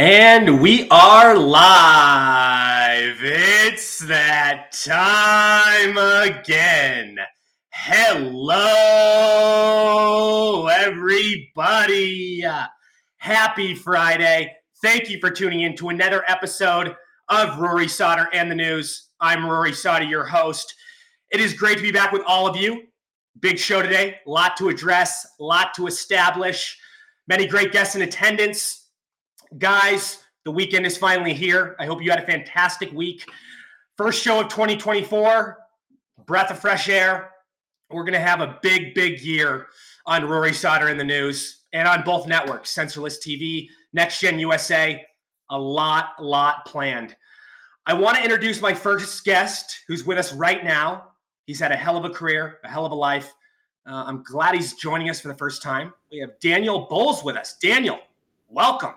And we are live. It's that time again. Hello, everybody. Happy Friday. Thank you for tuning in to another episode of Rory Sauter and the News. I'm Rory Sauter, your host. It is great to be back with all of you. Big show today, a lot to address, a lot to establish, many great guests in attendance Guys, the weekend is finally here. I hope you had a fantastic week. First show of 2024, breath of fresh air. We're going to have a big, big year on Rory Sauter in the news and on both networks, Censorless TV, NexGen USA. A lot, lot planned. I want to introduce my first guest who's with us right now. He's had a hell of a career, a hell of a life. Uh, I'm glad he's joining us for the first time. We have Daniel Bolz with us. Daniel, welcome.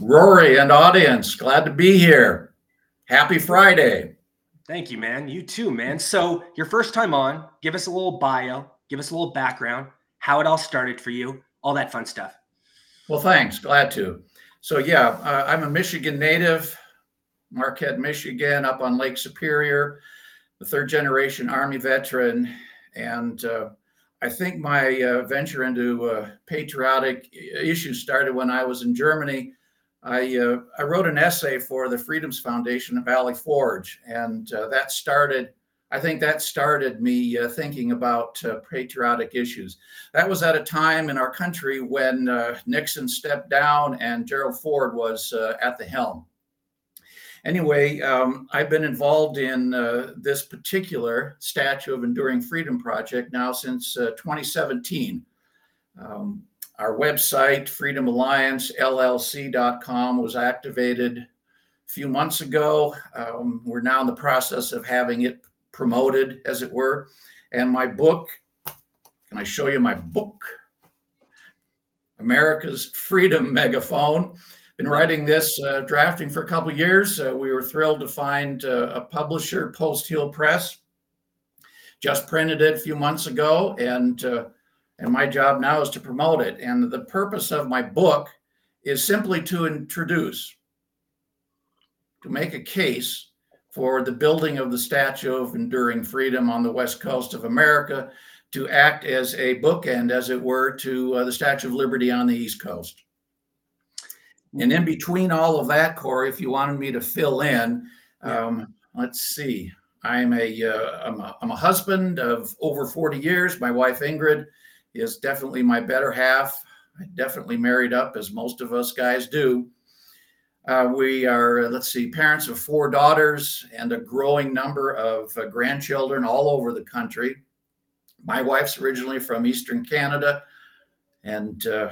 Rory and audience, glad to be here. Happy Friday. Thank you, man. You too, man. So, your first time on, give us a little bio, give us a little background, how it all started for you, all that fun stuff. Well, thanks. Glad to. So, yeah, uh, I'm a Michigan native, Marquette, Michigan, up on Lake Superior, the third generation Army veteran. And uh, I think my uh, venture into uh, patriotic issues started when I was in Germany I, uh, I wrote an essay for the Freedoms Foundation at Valley Forge, and uh, that started. I think that started me uh, thinking about uh, patriotic issues. That was at a time in our country when uh, Nixon stepped down and Gerald Ford was uh, at the helm. Anyway, um, I've been involved in this particular Statue of Enduring Freedom project now since 2017. Um, our website, freedomalliancellc.com, was activated a few months ago. Um, we're now in the process of having it promoted, as it were. And my book, can I show you my book? America's Freedom Megaphone. Been writing this, uh, drafting for a couple years. Uh, we were thrilled to find uh, a publisher, Post Hill Press. Just printed it a few months ago, and uh, and my job now is to promote it. And the purpose of my book is simply to introduce, to make a case for the building of the Statue of Enduring Freedom on the west coast of America to act as a bookend, as it were, to uh, the Statue of Liberty on the East Coast. And in between all of that, Corey, if you wanted me to fill in, um, let's see. I'm a, uh, I'm a, I'm a husband of over 40 years. My wife Ingrid is definitely my better half. I definitely married up, as most of us guys do. Uh, we are, let's see, parents of four daughters and a growing number of uh, grandchildren all over the country. My wife's originally from Eastern Canada. And uh,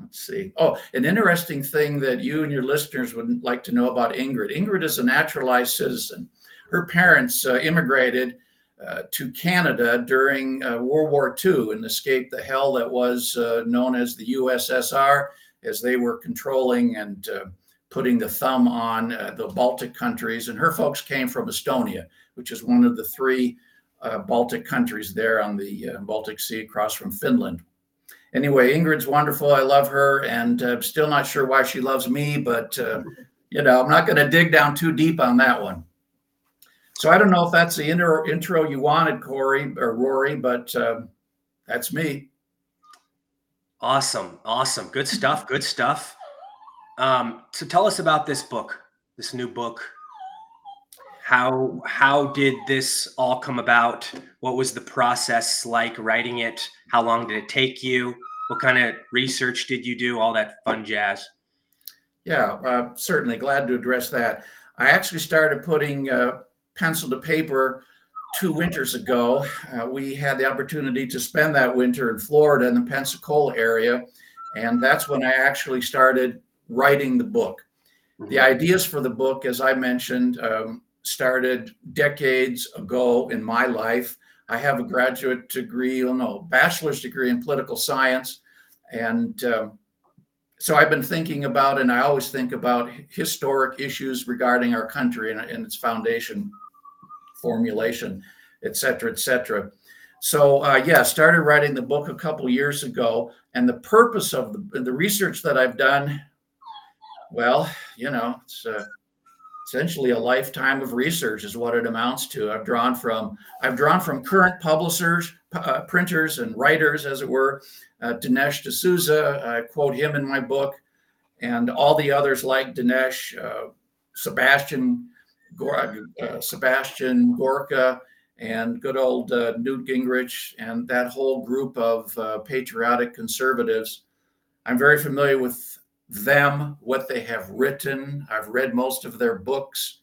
let's see. Oh, an interesting thing that you and your listeners would like to know about Ingrid Ingrid is a naturalized citizen. Her parents uh, immigrated uh, to Canada during uh, World War II and escaped the hell that was uh, known as the USSR as they were controlling and uh, putting the thumb on uh, the Baltic countries. And her folks came from Estonia, which is one of the three Baltic countries there on the Baltic Sea across from Finland. Anyway, Ingrid's wonderful. I love her, and I'm still not sure why she loves me, but you know, I'm not going to dig down too deep on that one. So I don't know if that's the intro, intro you wanted, Corey or Rory, but uh, that's me. Awesome, awesome, good stuff, good stuff. Um, so tell us about this book, this new book. How how did this all come about? What was the process like writing it? How long did it take you? What kind of research did you do? All that fun jazz. Yeah, uh, certainly glad to address that. I actually started putting uh, pencil to paper two winters ago. Uh, we had the opportunity to spend that winter in Florida in the Pensacola area. And that's when I actually started writing the book. The mm-hmm. ideas for the book, as I mentioned, um, started decades ago in my life. I have a graduate degree, oh no, bachelor's degree in political science. And um, so I've been thinking about, and I always think about historic issues regarding our country and, and its foundation formulation, et cetera, et cetera. So uh, yeah, started writing the book a couple years ago, and the purpose of the, the research that I've done Well, you know, it's uh, essentially a lifetime of research is what it amounts to. I've drawn from I've drawn from current publishers, uh, printers, and writers, as it were. Uh, Dinesh D'Souza, I quote him in my book, and all the others like Dinesh, uh, Sebastian, uh, Sebastian Gorka, and good old uh, Newt Gingrich, and that whole group of uh, patriotic conservatives. I'm very familiar with them, what they have written. I've read most of their books.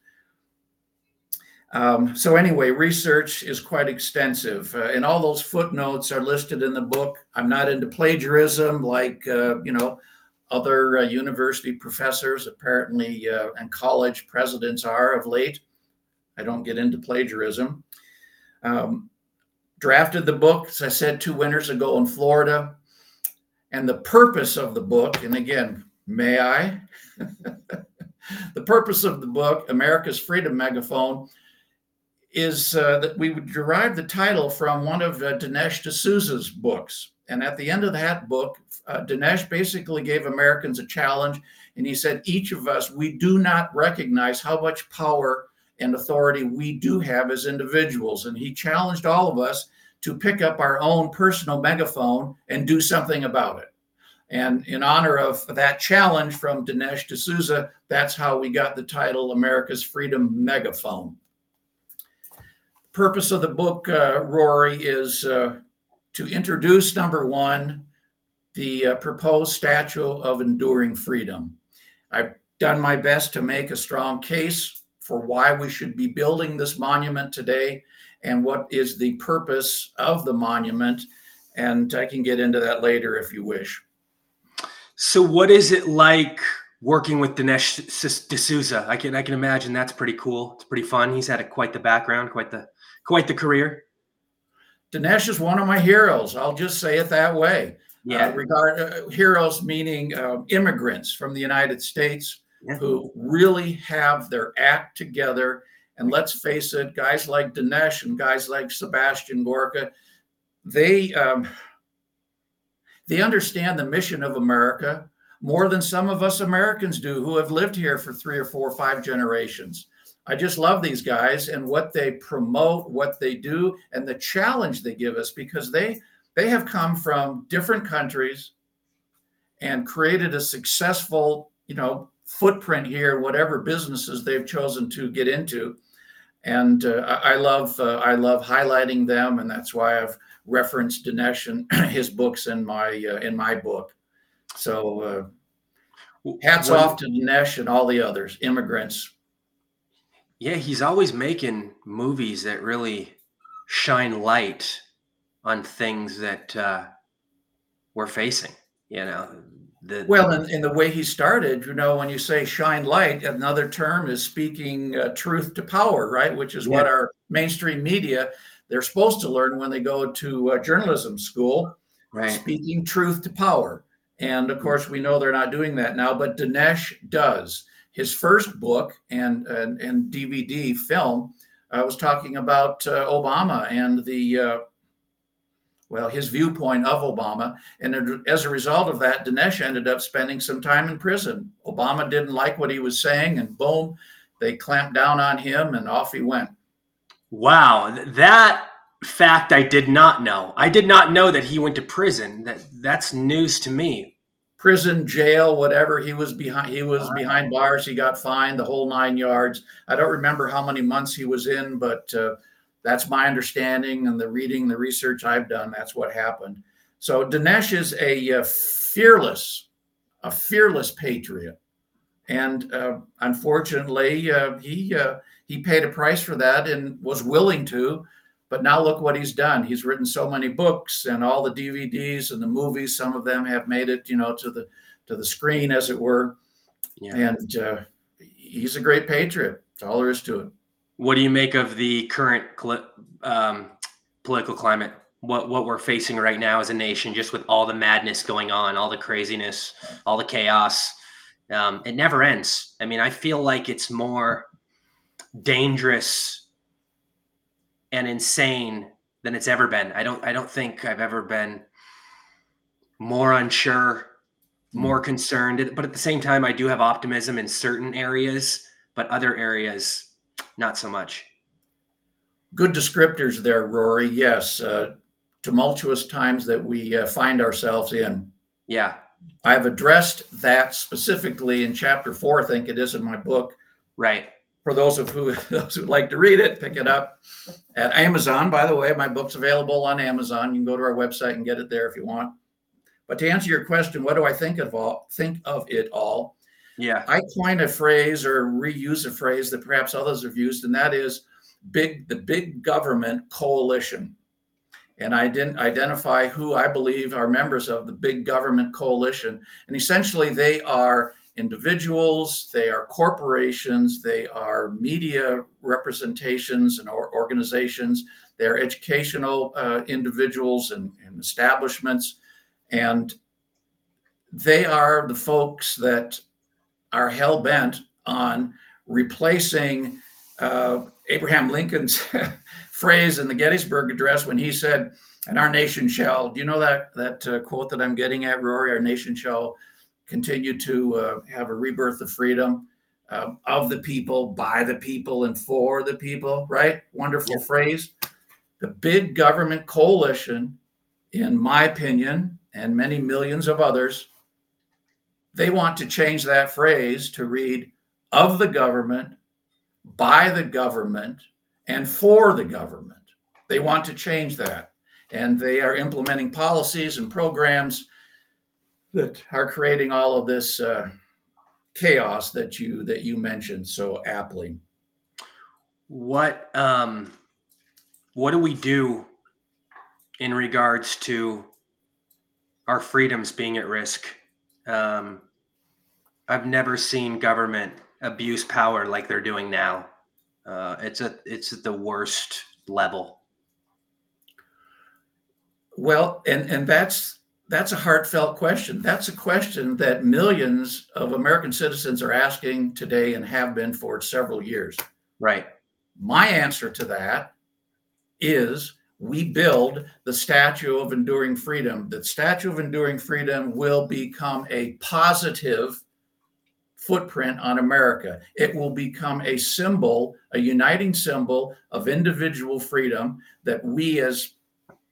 Um, so, anyway, research is quite extensive, uh, and all those footnotes are listed in the book. I'm not into plagiarism like, uh, you know, other uh, university professors apparently uh, and college presidents are of late. I don't get into plagiarism. Um, drafted the book, as I said, two winters ago in Florida. And the purpose of the book, and again, may I? the purpose of the book, America's Freedom Megaphone, is uh, that we would derive the title from one of uh, Dinesh D'Souza's books. And at the end of that book, uh, Dinesh basically gave Americans a challenge. And he said, each of us, we do not recognize how much power and authority we do have as individuals. And he challenged all of us to pick up our own personal megaphone and do something about it. And in honor of that challenge from Dinesh D'Souza, that's how we got the title America's Freedom Megaphone. Purpose of the book, uh, Rory, is uh, to introduce number one, the uh, proposed Statue of Enduring Freedom. I've done my best to make a strong case for why we should be building this monument today and what is the purpose of the monument. And I can get into that later if you wish. So, what is it like working with Dinesh D'Souza? I can I can imagine that's pretty cool. It's pretty fun. He's had a, quite the background, quite the quite the career. Dinesh is one of my heroes. I'll just say it that way. Yeah. Uh, regard uh, heroes meaning uh, immigrants from the United States yeah. who really have their act together. And let's face it, guys like Dinesh and guys like Sebastian Gorka, they um, they understand the mission of America more than some of us Americans do who have lived here for three or four or five generations. I just love these guys and what they promote, what they do, and the challenge they give us because they they have come from different countries and created a successful, you know, footprint here, whatever businesses they've chosen to get into. And uh, I love uh, I love highlighting them, and that's why I've referenced Dinesh and his books in my uh, in my book. So uh, hats off to Dinesh and all the others, immigrants. Yeah, he's always making movies that really shine light on things that uh, we're facing. You know, the, well, in, in, the way he started, you know, when you say shine light, another term is speaking uh, truth to power, right? Which is yeah. what our mainstream media they're supposed to learn when they go to uh, journalism school. Right. Speaking truth to power, and of course we know they're not doing that now, but Dinesh does. His first book and and, and DVD film uh, was talking about uh, Obama and the uh, well, his viewpoint of Obama. And as a result of that, Dinesh ended up spending some time in prison. Obama didn't like what he was saying, and boom, they clamped down on him, and off he went. Wow, that fact I did not know. I did not know that he went to prison. That that's news to me. Prison, jail, whatever. He was behind. He was behind bars. He got fined the whole nine yards. I don't remember how many months he was in, but. Uh, that's my understanding and the reading, the research I've done. That's what happened. So Dinesh is a, uh, fearless, a fearless patriot, and uh, unfortunately, uh, he uh, he paid a price for that and was willing to. But now look what he's done. He's written so many books and all the DVDs and the movies. Some of them have made it, you know, to the to the screen, as it were. Yeah. And uh, he's a great patriot. That's all there is to it. What do you make of the current um, political climate? What what we're facing right now as a nation, just with all the madness going on, all the craziness, all the chaos. Um, it never ends. I mean, I feel like it's more dangerous and insane than it's ever been. I don't I don't think I've ever been more unsure more concerned. But at the same time, I do have optimism in certain areas, but other areas, not so much. Good descriptors there, Rory. Yes, uh, tumultuous times that we uh, find ourselves in. Yeah. I've addressed that specifically in chapter four, I think it is in my book. Right. For those of who those who'd like to read it, pick it up at Amazon. By the way, my book's available on Amazon. You can go to our website and get it there if you want. But to answer your question, what do I think of all think of it all? Yeah. I coin a phrase or reuse a phrase that perhaps others have used, and that is big the big government coalition and I didn't identify who I believe are members of the big government coalition. And essentially, they are individuals, they are corporations, they are media representations and or organizations, they are educational uh, individuals and, and establishments. And they are the folks that are hell bent on replacing uh, Abraham Lincoln's phrase in the Gettysburg Address when he said, "And our nation shall." Do you know that that uh, quote that I'm getting at, Rory? Our nation shall continue to uh, have a rebirth of freedom uh, of the people, by the people, and for the people. Right? Wonderful yeah. phrase. The big government coalition, in my opinion, and many millions of others, they want to change that phrase to read of the government, by the government, and for the government. They want to change that. And they are implementing policies and programs that are creating all of this uh, chaos that you that you mentioned so aptly. What um, what do we do in regards to our freedoms being at risk? Um, I've never seen government abuse power like they're doing now. Uh, it's a it's at the worst level. Well, and and that's that's a heartfelt question. That's a question that millions of American citizens are asking today and have been for several years. Right. My answer to that is we build the Statue of Enduring Freedom. The Statue of Enduring Freedom will become a positive footprint on America. It will become a symbol, a uniting symbol of individual freedom that we as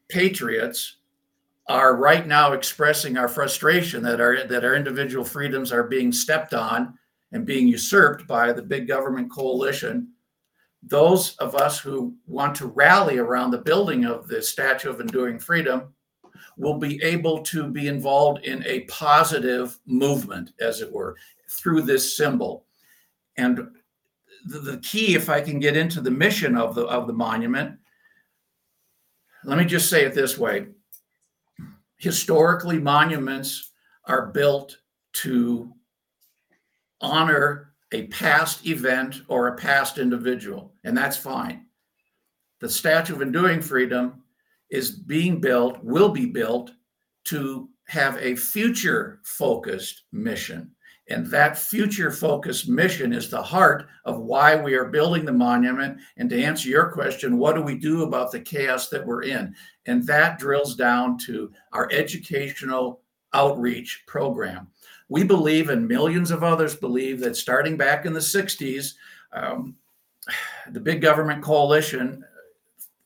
patriots are right now expressing our frustration that our that our individual freedoms are being stepped on and being usurped by the big government coalition. Those of us who want to rally around the building of the Statue of Enduring Freedom will be able to be involved in a positive movement, as it were through this symbol. And the, the key, if I can get into the mission of the of the monument, let me just say it this way. Historically, monuments are built to honor a past event or a past individual, and that's fine. The Statue of Enduring Freedom is being built, will be built to have a future focused mission. And that future focused mission is the heart of why we are building the monument. And to answer your question, what do we do about the chaos that we're in? And that drills down to our educational outreach program. We believe, and millions of others believe, that starting back in the 60s, um, the big government coalition,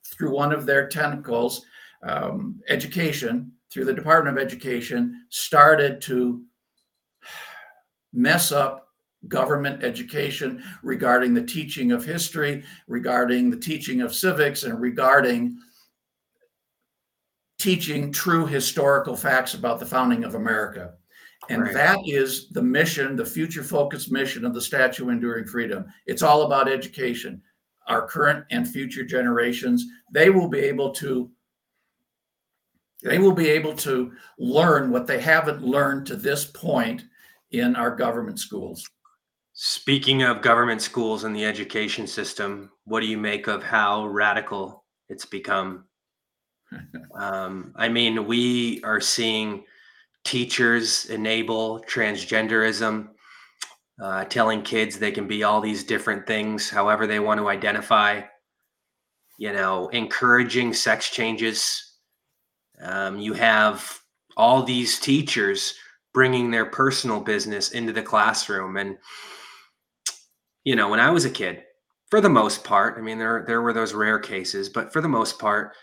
through one of their tentacles, um, education, through the Department of Education, started to mess up government education regarding the teaching of history, regarding the teaching of civics, and regarding teaching true historical facts about the founding of America. And right. that is the mission, the future focused mission of the Statue of Enduring Freedom. It's all about education. Our current and future generations, they will be able to they will be able to learn what they haven't learned to this point in our government schools. Speaking of government schools and the education system, what do you make of how radical it's become? um, I mean, we are seeing teachers enable transgenderism, uh, telling kids they can be all these different things, however they want to identify, you know, encouraging sex changes. Um, you have all these teachers bringing their personal business into the classroom. And, you know, when I was a kid, for the most part, I mean, there, there were those rare cases, but for the most part,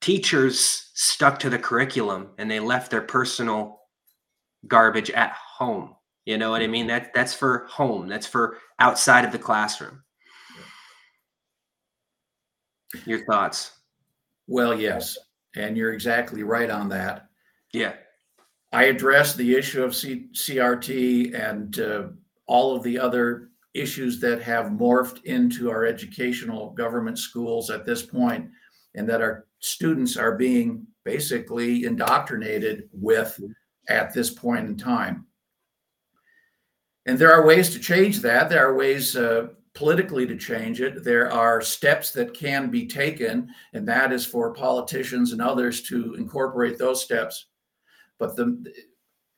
teachers stuck to the curriculum and they left their personal garbage at home. You know what I mean? That that's for home. That's for outside of the classroom. Your thoughts? Well, yes, and you're exactly right on that. Yeah. I addressed the issue of C- CRT and uh, all of the other issues that have morphed into our educational government schools at this point, and that our students are being basically indoctrinated with at this point in time. And there are ways to change that. There are ways uh, politically to change it. There are steps that can be taken, and that is for politicians and others to incorporate those steps. But the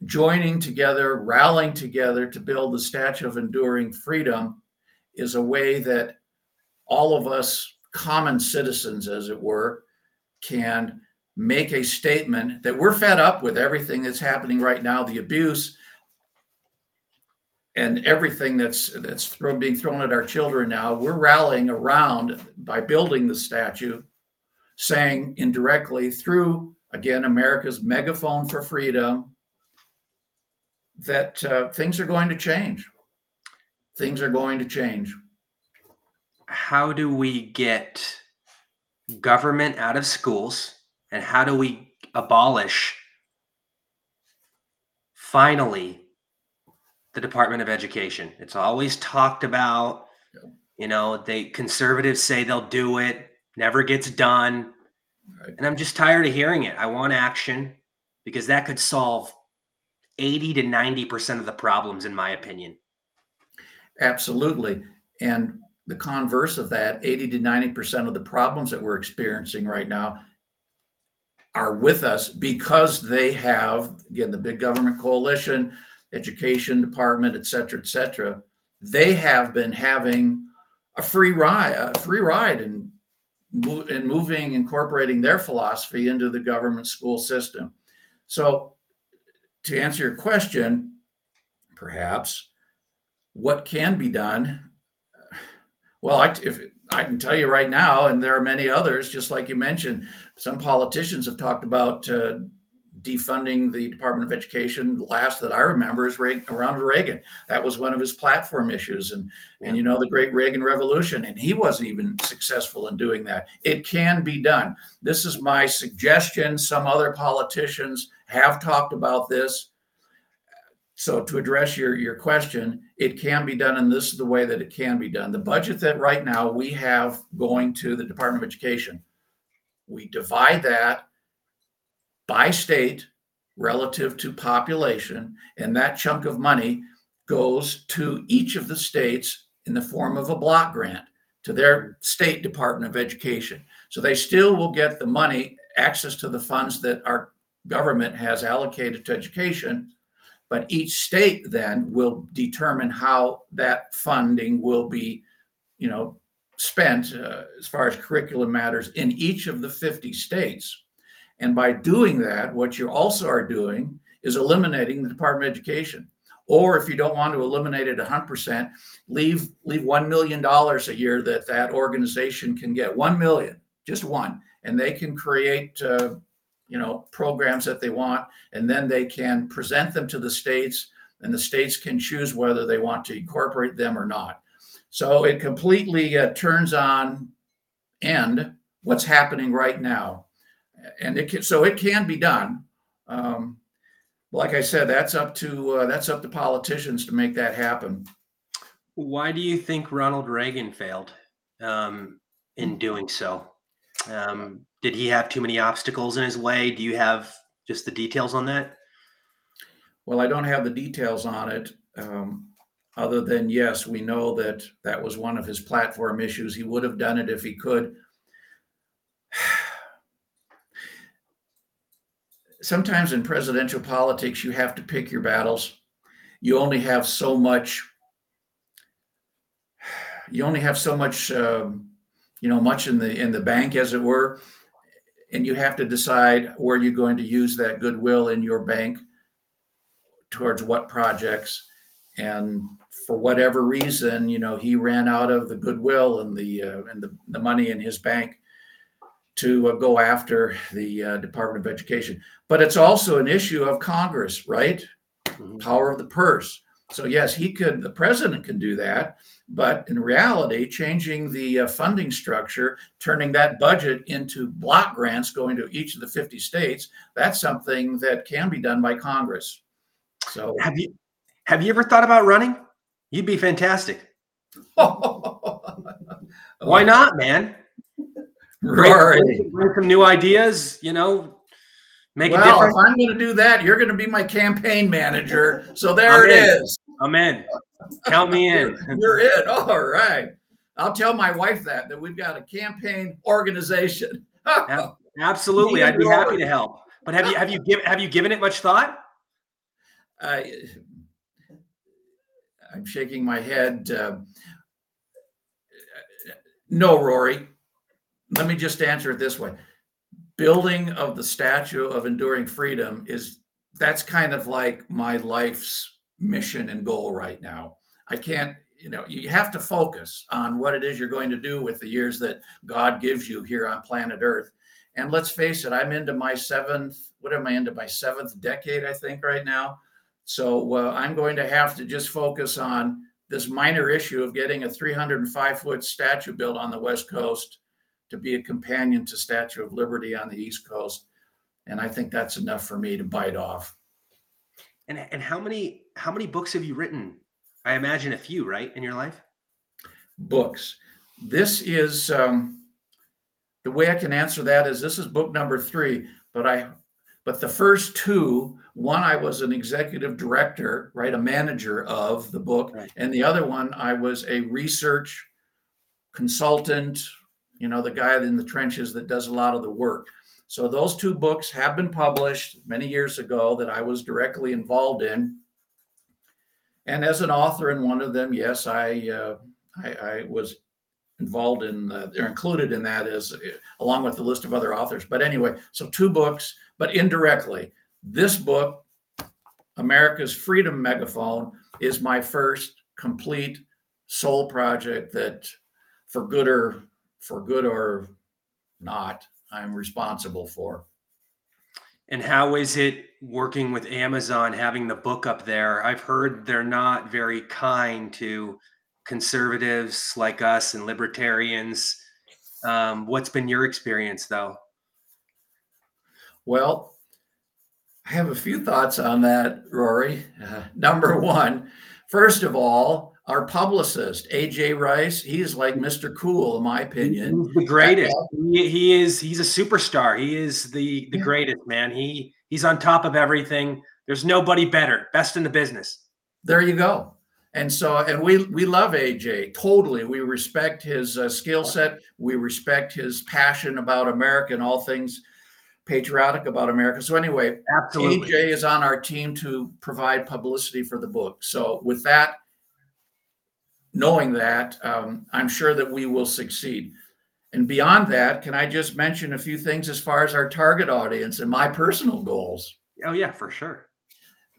joining together, rallying together to build the Statue of Enduring Freedom is a way that all of us, common citizens, as it were, can make a statement that we're fed up with everything that's happening right now, the abuse, and everything that's that's being thrown at our children now, we're rallying around by building the statue, saying indirectly through again America's megaphone for freedom that uh, things are going to change. Things are going to change. How do we get government out of schools, and how do we abolish finally the Department of Education. It's always talked about. You know, they conservatives say they'll do it, never gets done. Right. And I'm just tired of hearing it. I want action because that could solve 80 to 90% of the problems, in my opinion. Absolutely. And the converse of that, 80 to 90% of the problems that we're experiencing right now are with us because they have, again, the big government coalition, education department, et cetera, et cetera, they have been having a free ride, a free ride and and moving, incorporating their philosophy into the government school system. So, to answer your question, perhaps what can be done? Well, I, if I can tell you right now, and there are many others, just like you mentioned, some politicians have talked about uh, defunding the Department of Education. The last that I remember is Ronald Reagan. That was one of his platform issues, and and you know the Great Reagan Revolution, and he wasn't even successful in doing that. It can be done. This is my suggestion. Some other politicians have talked about this. So to address your your question, it can be done, and this is the way that it can be done. The budget that right now we have going to the Department of Education, we divide that by state relative to population, and that chunk of money goes to each of the states in the form of a block grant to their state Department of Education. So they still will get the money, access to the funds that our government has allocated to education, but each state then will determine how that funding will be, you know, spent uh, as far as curriculum matters in each of the 50 states. And by doing that, what you also are doing is eliminating the Department of Education. Or if you don't want to eliminate it 100%, leave leave $1 million a year that that organization can get. 1 million, just one. And they can create, uh, you know, programs that they want. And then they can present them to the states and the states can choose whether they want to incorporate them or not. So it completely uh, turns on end what's happening right now and it can, so it can be done. Um, like I said, that's up to uh, that's up to politicians to make that happen. Why do you think Ronald Reagan failed um, in doing so? Um, did he have too many obstacles in his way? Do you have just the details on that? Well, I don't have the details on it. Um, other than yes, we know that that was one of his platform issues. He would have done it if he could. Sometimes in presidential politics, you have to pick your battles. You only have so much. You only have so much, um, you know, much in the in the bank, as it were, and you have to decide where you're going to use that goodwill in your bank towards what projects. And for whatever reason, you know, he ran out of the goodwill and the uh, and the, the money in his bank to uh, go after the uh, Department of Education. But it's also an issue of Congress, right? Mm-hmm. Power of the purse. So yes, he could. The president can do that, but in reality, changing the uh, funding structure, turning that budget into block grants going to each of the 50 states, that's something that can be done by Congress. So have you have you ever thought about running? You'd be fantastic. Why not, man? Rory. Bring some new ideas, you know, make well, a difference. If I'm going to do that, you're going to be my campaign manager. So there I'm it in. is. I'm in. Count me in. you're in. All right. I'll tell my wife that that we've got a campaign organization. Absolutely, I'd be happy to help. But have you have you given have you given it much thought? Uh, I'm shaking my head. Uh, no, Rory. Let me just answer it this way. Building of the Statue of Enduring Freedom is that's kind of like my life's mission and goal right now. I can't, you know, you have to focus on what it is you're going to do with the years that God gives you here on planet Earth. And let's face it, I'm into my seventh, what am I into my seventh decade, I think, right now. So uh, I'm going to have to just focus on this minor issue of getting a 305 foot statue built on the West Coast to be a companion to Statue of Liberty on the East Coast. And I think that's enough for me to bite off. And, and how many how many books have you written? I imagine a few, right, in your life? Books. This is um, the way I can answer that is this is book number three, but I but the first two, one I was an executive director, right, a manager of the book, right. and the other one I was a research consultant, you know, the guy in the trenches that does a lot of the work. So those two books have been published many years ago that I was directly involved in. And as an author in one of them, yes, I uh, I, I was involved in uh, they're included in that as along with the list of other authors but anyway so two books but indirectly this book america's freedom megaphone is my first complete soul project that for good or for good or not i'm responsible for and how is it working with amazon having the book up there i've heard they're not very kind to conservatives like us and libertarians. Um, what's been your experience, though? Well, I have a few thoughts on that, Rory. Uh, number one, first of all, our publicist, AJ Rice, he's like Mr. Cool, in my opinion. He's the greatest. He, he, is. He's a superstar. He is the the yeah. greatest man. He he's on top of everything. There's nobody better. Best in the business. There you go and so and we we love aj totally we respect his uh, skill set we respect his passion about america and all things patriotic about america so anyway absolutely aj is on our team to provide publicity for the book so with that knowing that um, i'm sure that we will succeed and beyond that can i just mention a few things as far as our target audience and my personal goals oh yeah for sure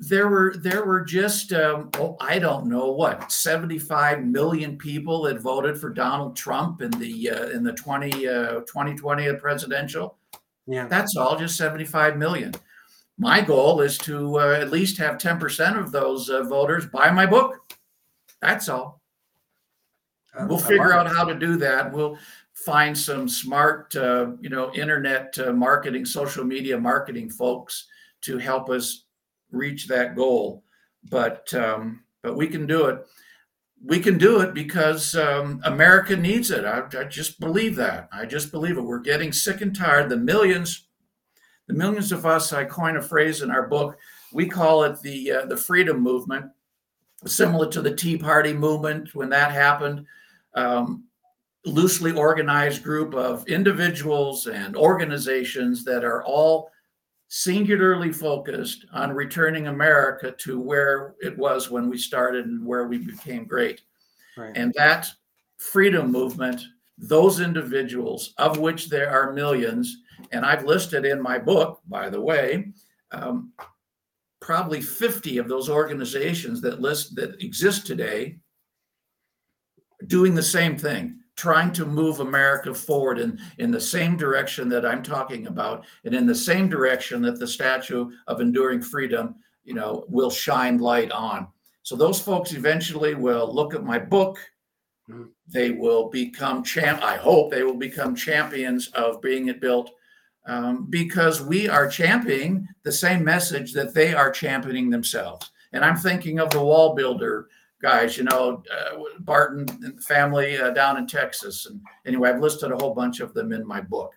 there were there were just um, oh I don't know what 75 million people that voted for Donald Trump in the uh, in the 20 uh, 2020 presidential. Yeah, that's all. Just 75 million. My goal is to uh, at least have 10 percent of those uh, voters buy my book. That's all. We'll figure out how to do that. We'll find some smart, uh, you know, internet uh, marketing, social media marketing folks to help us reach that goal. But um, but we can do it. We can do it because um, America needs it. I, I just believe that. I just believe it. We're getting sick and tired. The millions, the millions of us. I coin a phrase in our book. We call it the uh, the freedom movement, similar to the Tea Party movement when that happened. Um, loosely organized group of individuals and organizations that are all singularly focused on returning America to where it was when we started and where we became great. Right. And that freedom movement, those individuals, of which there are millions, and I've listed in my book, by the way, um, probably 50 of those organizations that list that exist today doing the same thing trying to move america forward in, in the same direction that i'm talking about and in the same direction that the statue of enduring freedom you know will shine light on so those folks eventually will look at my book mm-hmm. they will become champ i hope they will become champions of being it built um, because we are championing the same message that they are championing themselves. And I'm thinking of the wall builder guys, you know, uh, Barton family uh, down in Texas. And anyway, I've listed a whole bunch of them in my book.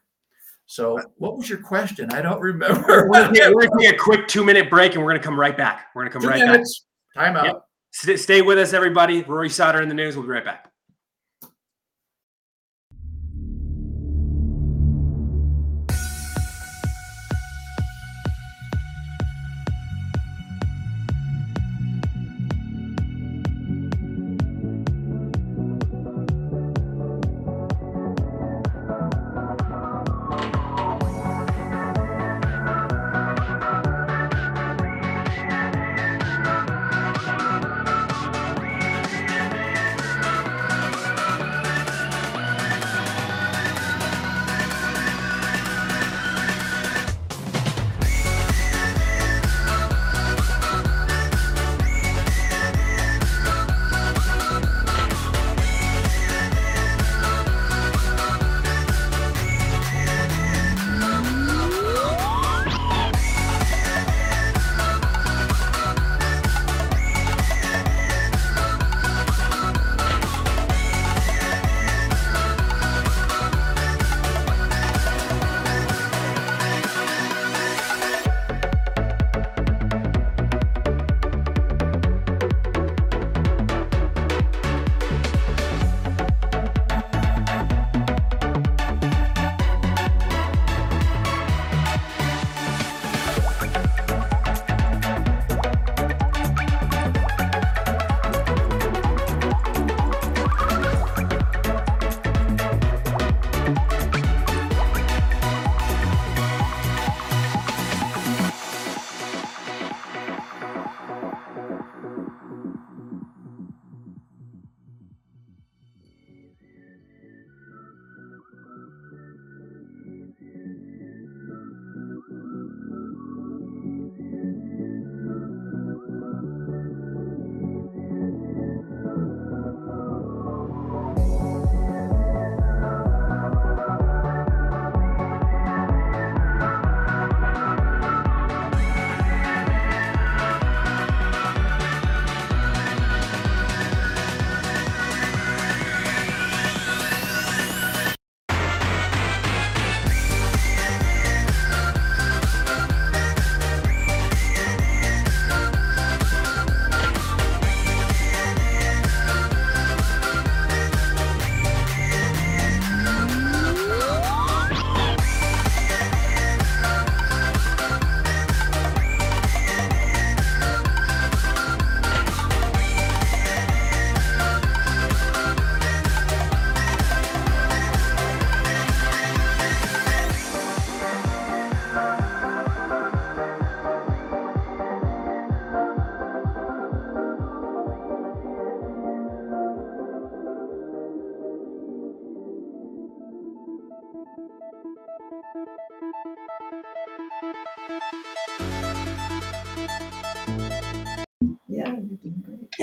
So, what was your question? I don't remember. we're going to take a quick two minute break and we're going to come right back. We're going to come two right minutes. back. Time out. Yep. Stay with us, everybody. Rory Sauter in the news. We'll be right back.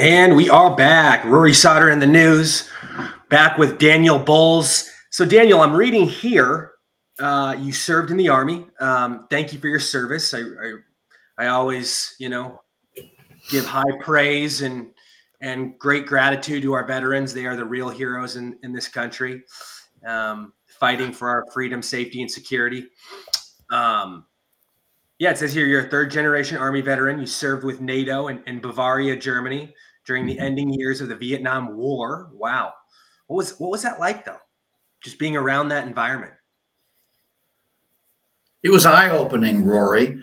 And we are back. Rory Sauter in the news, back with Daniel Bolz. So, Daniel, I'm reading here. Uh, you served in the army. Um, thank you for your service. I, I, I always, you know, give high praise and and great gratitude to our veterans. They are the real heroes in in this country, um, fighting for our freedom, safety, and security. Um, yeah, it says here you're a third generation Army veteran. You served with NATO in, in Bavaria, Germany during the mm-hmm. ending years of the Vietnam War. Wow. What was what was that like though? Just being around that environment. It was eye-opening, Rory.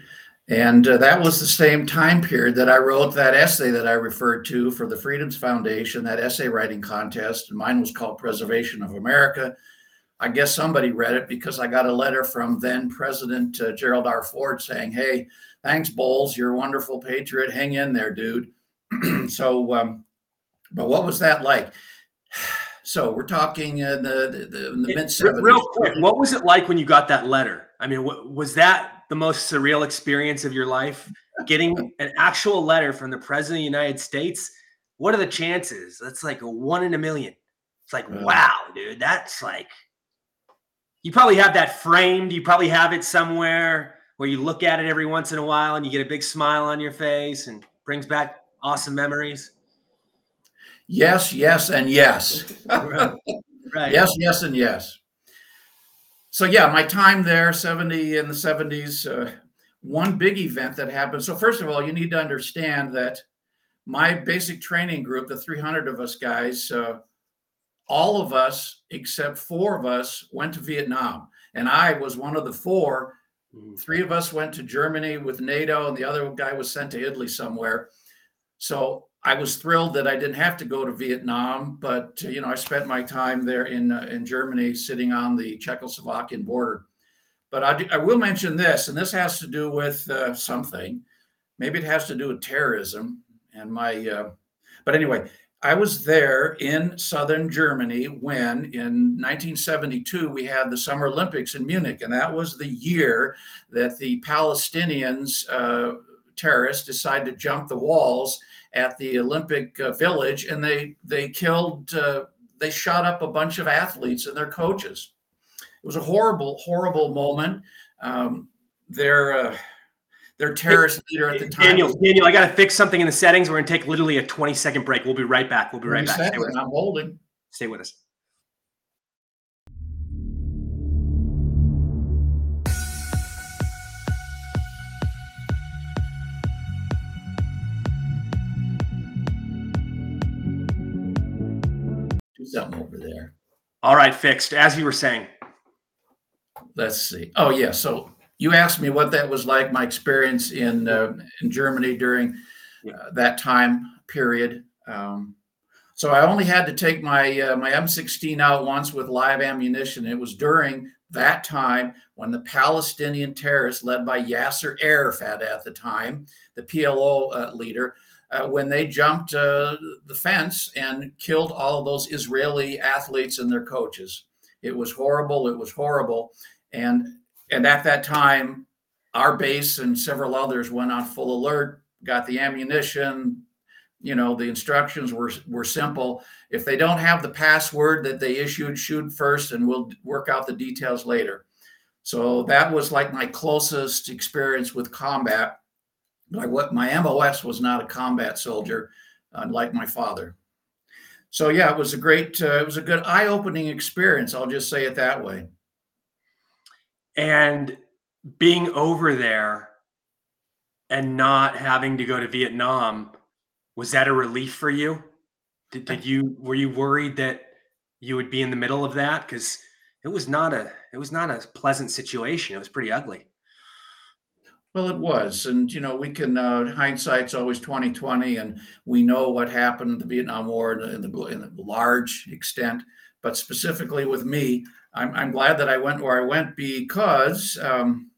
And uh, that was the same time period that I wrote that essay that I referred to for the Freedoms Foundation, that essay writing contest. And mine was called Preservation of America. I guess somebody read it because I got a letter from then President uh, Gerald R. Ford saying, "Hey, thanks, Bolz. You're a wonderful patriot. Hang in there, dude." so, um, but what was that like? So we're talking in the, the, the mid 70s. Real quick, what was it like when you got that letter? I mean, what, was that the most surreal experience of your life? Getting an actual letter from the President of the United States? What are the chances? That's like a one in a million. It's like, wow, dude, that's like, you probably have that framed. You probably have it somewhere where you look at it every once in a while and you get a big smile on your face and brings back awesome memories. Yes, yes, and yes. right. right. Yes, yes, and yes. So yeah, my time there, 70 in the 70s, uh, one big event that happened. So first of all, you need to understand that my basic training group, the 300 of us guys, uh, all of us except four of us went to Vietnam, and I was one of the four. Mm-hmm. Three of us went to Germany with NATO, and the other guy was sent to Italy somewhere. So I was thrilled that I didn't have to go to Vietnam, but you know I spent my time there in uh, in Germany, sitting on the Czechoslovakian border. But I, do, I will mention this, and this has to do with uh, something. Maybe it has to do with terrorism and my. Uh, but anyway, I was there in southern Germany when, in 1972, we had the Summer Olympics in Munich, and that was the year that the Palestinians uh, terrorists decided to jump the walls at the Olympic uh, Village, and they they killed, uh, they shot up a bunch of athletes and their coaches. It was a horrible, horrible moment. Um, their uh, their terrorist leader at the time. Daniel, Daniel, I got to fix something in the settings. We're going to take literally a 20 second break. We'll be right back. We'll be right back. Us. I'm holding. Stay with us. Something over there. All right, fixed. As you were saying. Let's see. Oh yeah. So you asked me what that was like. My experience in uh, in Germany during uh, that time period. Um, so I only had to take my uh, my M16 out once with live ammunition. It was during that time when the Palestinian terrorists, led by Yasser Arafat at the time, the PLO uh, leader, uh, when they jumped uh, the fence and killed all of those Israeli athletes and their coaches. It was horrible. It was horrible. And and at that time, our base and several others went on full alert, got the ammunition. You know, the instructions were were simple. If they don't have the password that they issued, shoot first, and we'll work out the details later. So that was like my closest experience with combat what my MOS was not a combat soldier, unlike my father. So yeah, it was a great, uh, it was a good eye-opening experience. I'll just say it that way. And being over there and not having to go to Vietnam, was that a relief for you? Did, did you were you worried that you would be in the middle of that? Because it was not a it was not a pleasant situation. It was pretty ugly. Well, it was, and you know, we can uh, hindsight's always twenty twenty, and we know what happened in the Vietnam War in the, in the large extent. But specifically with me, I'm, I'm glad that I went where I went because um,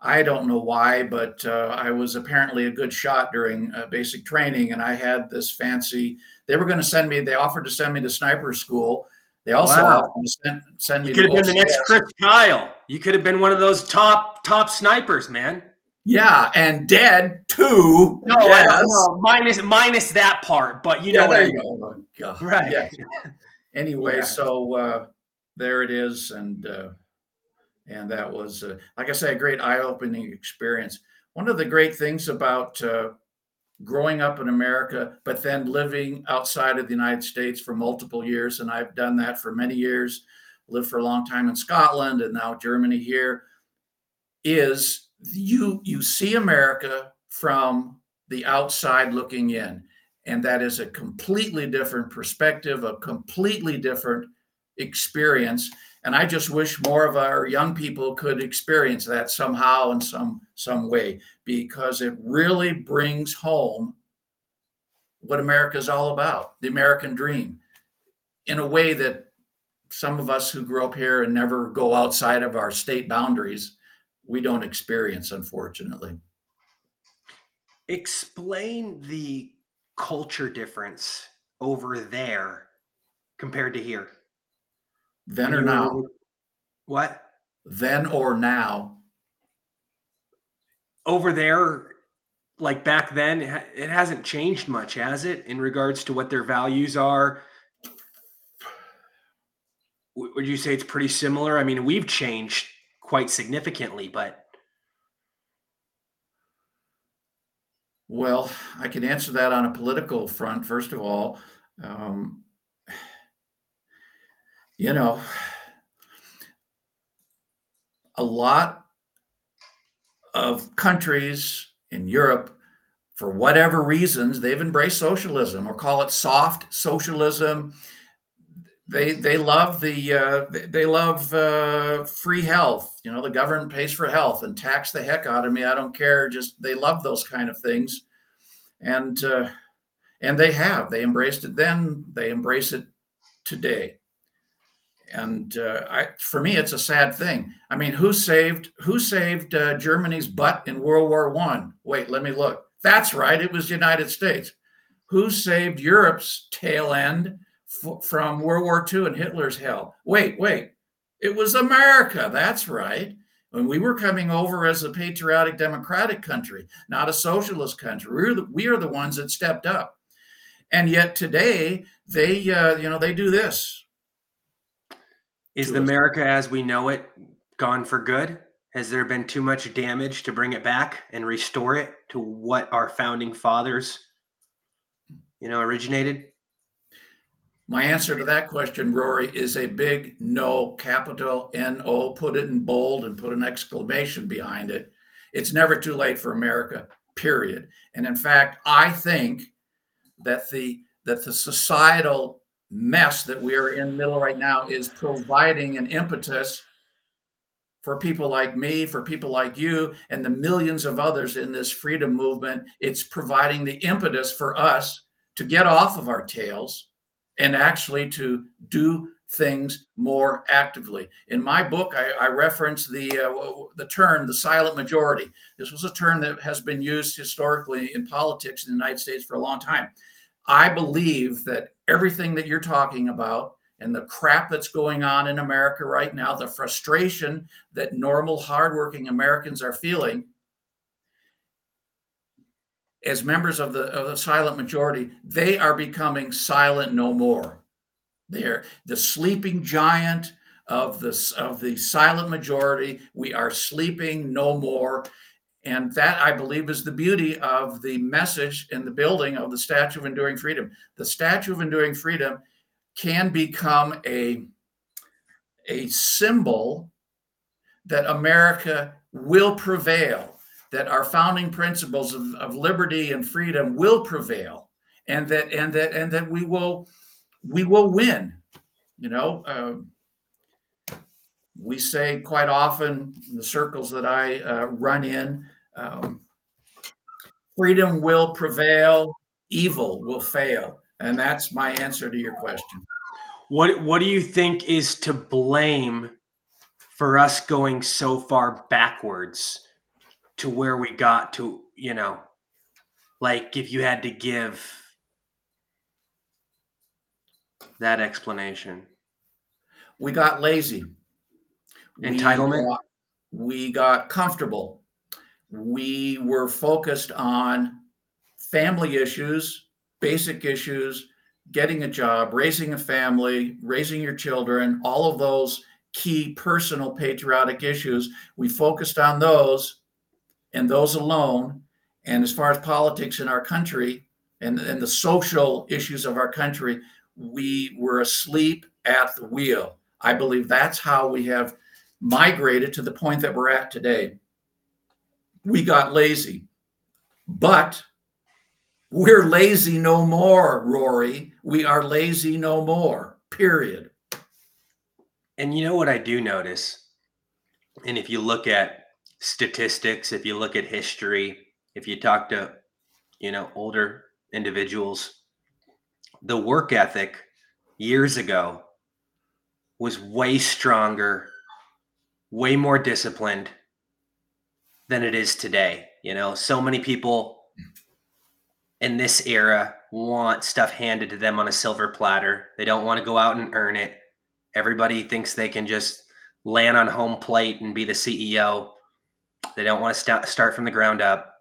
I don't know why, but uh, I was apparently a good shot during uh, basic training, and I had this fancy. They were going to send me. They offered to send me to sniper school. They also wow. offered to send, send me. You could have been the next Chris Kyle. You could have been one of those top top snipers, man. Yeah, and dead too. No, yes. minus minus that part, but you yeah, know there you go. Oh, right. Yeah. anyway, yeah. so uh, there it is, and uh, and that was, uh, like I say, a great eye-opening experience. One of the great things about uh, growing up in America, but then living outside of the United States for multiple years, and I've done that for many years. Lived for a long time in Scotland, and now Germany here. Is you you see America from the outside looking in, and that is a completely different perspective, a completely different experience. And I just wish more of our young people could experience that somehow in some some way, because it really brings home what America is all about, the American dream, in a way that some of us who grew up here and never go outside of our state boundaries, we don't experience, unfortunately. Explain the culture difference over there compared to here. Then or now? What? Then or now? Over there, like back then, it hasn't changed much, has it, in regards to what their values are? Would you say it's pretty similar? I mean, we've changed quite significantly, but Well, I can answer that on a political front. First of all, um, you know, a lot of countries in Europe, for whatever reasons, they've embraced socialism or call it soft socialism. They they love the uh, they love uh, free health. You know, the government pays for health and tax the heck out of me. I don't care. Just they love those kind of things, and uh, and they have they embraced it then. They embrace it today and uh, I, for me, it's a sad thing. I mean, who saved who saved uh, Germany's butt in World War One? Wait, let me look. That's right, it was the United States. Who saved Europe's tail end f- from World War II and Hitler's hell? Wait, wait, it was America. That's right. When we were coming over as a patriotic democratic country, not a socialist country, we are the, we are the ones that stepped up. And yet today, they uh, you know they do this is the America as we know it gone for good? Has there been too much damage to bring it back and restore it to what our founding fathers, you know, originated? My answer to that question, Rory, is a big no, capital N O. Put it in bold and put an exclamation behind it. It's never too late for America, period. And in fact, I think that the that the societal mess that we are in the middle right now is providing an impetus for people like me, for people like you, and the millions of others in this freedom movement. It's providing the impetus for us to get off of our tails and actually to do things more actively. In my book, I, I reference the uh, the term the silent majority. This was a term that has been used historically in politics in the United States for a long time. I believe that everything that you're talking about and the crap that's going on in America right now, the frustration that normal, hardworking Americans are feeling, as members of the, of the silent majority, they are becoming silent no more. They're the sleeping giant of the, of the silent majority. We are sleeping no more. And that, I believe, is the beauty of the message in the building of the Statue of Enduring Freedom. The Statue of Enduring Freedom can become a, a symbol that America will prevail, that our founding principles of, of liberty and freedom will prevail, and that and that and that we will we will win. You know, um, we say quite often in the circles that I uh, run in um, freedom will prevail, evil will fail. And that's my answer to your question. What What do you think is to blame for us going so far backwards to where we got to? You know, like if you had to give that explanation, we got lazy entitlement. We got, we got comfortable. We were focused on family issues, basic issues, getting a job, raising a family, raising your children, all of those key personal patriotic issues. We focused on those and those alone. And as far as politics in our country and, and the social issues of our country, we were asleep at the wheel. I believe that's how we have migrated to the point that we're at today. We got lazy, but we're lazy no more, Rory. We are lazy no more, period. And you know what I do notice? And if you look at statistics, if you look at history, if you talk to, you know, older individuals, the work ethic years ago was way stronger, way more disciplined than it is today. You know, so many people in this era want stuff handed to them on a silver platter. They don't want to go out and earn it. Everybody thinks they can just land on home plate and be the CEO. They don't want to st- start from the ground up.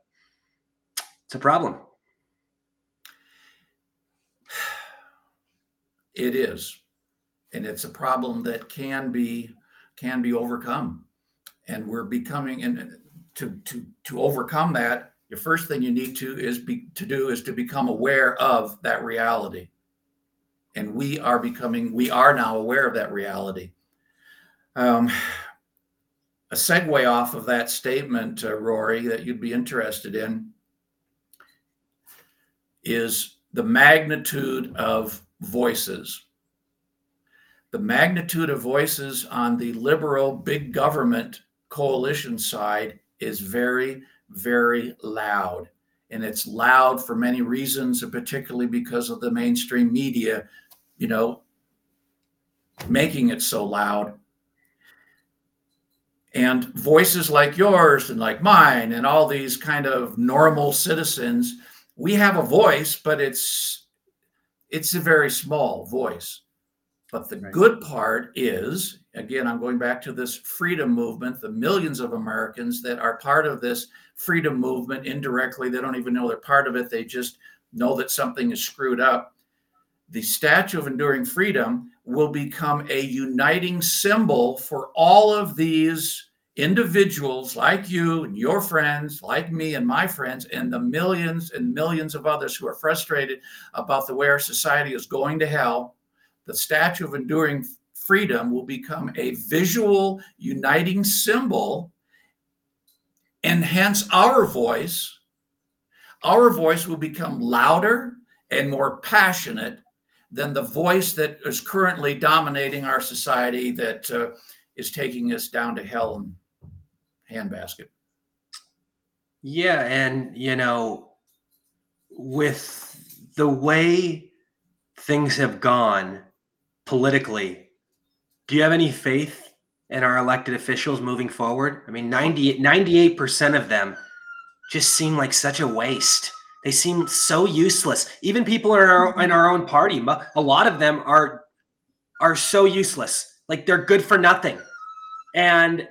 It's a problem. It is. And it's a problem that can be can be overcome. And we're becoming and to to to overcome that, the first thing you need to is be to do is to become aware of that reality. And we are becoming we are now aware of that reality. Um, a segue off of that statement, uh, Rory, that you'd be interested in is the magnitude of voices. The magnitude of voices on the liberal big government coalition side is very, very loud. And it's loud for many reasons, and particularly because of the mainstream media, you know, making it so loud. And voices like yours and like mine, and all these kind of normal citizens, we have a voice, but it's it's a very small voice. But the right. good part is, again, I'm going back to this freedom movement, the millions of Americans that are part of this freedom movement indirectly. They don't even know they're part of it, they just know that something is screwed up. The Statue of Enduring Freedom will become a uniting symbol for all of these individuals like you and your friends, like me and my friends, and the millions and millions of others who are frustrated about the way our society is going to hell, the Statue of Enduring Freedom will become a visual uniting symbol, and hence our voice, our voice will become louder and more passionate than the voice that is currently dominating our society that uh, is taking us down to hell and handbasket. Yeah, and you know, with the way things have gone politically, do you have any faith in our elected officials moving forward? I mean, 98% of them just seem like such a waste. They seem so useless. Even people in our in our own party, a lot of them are are so useless. Like they're good for nothing. And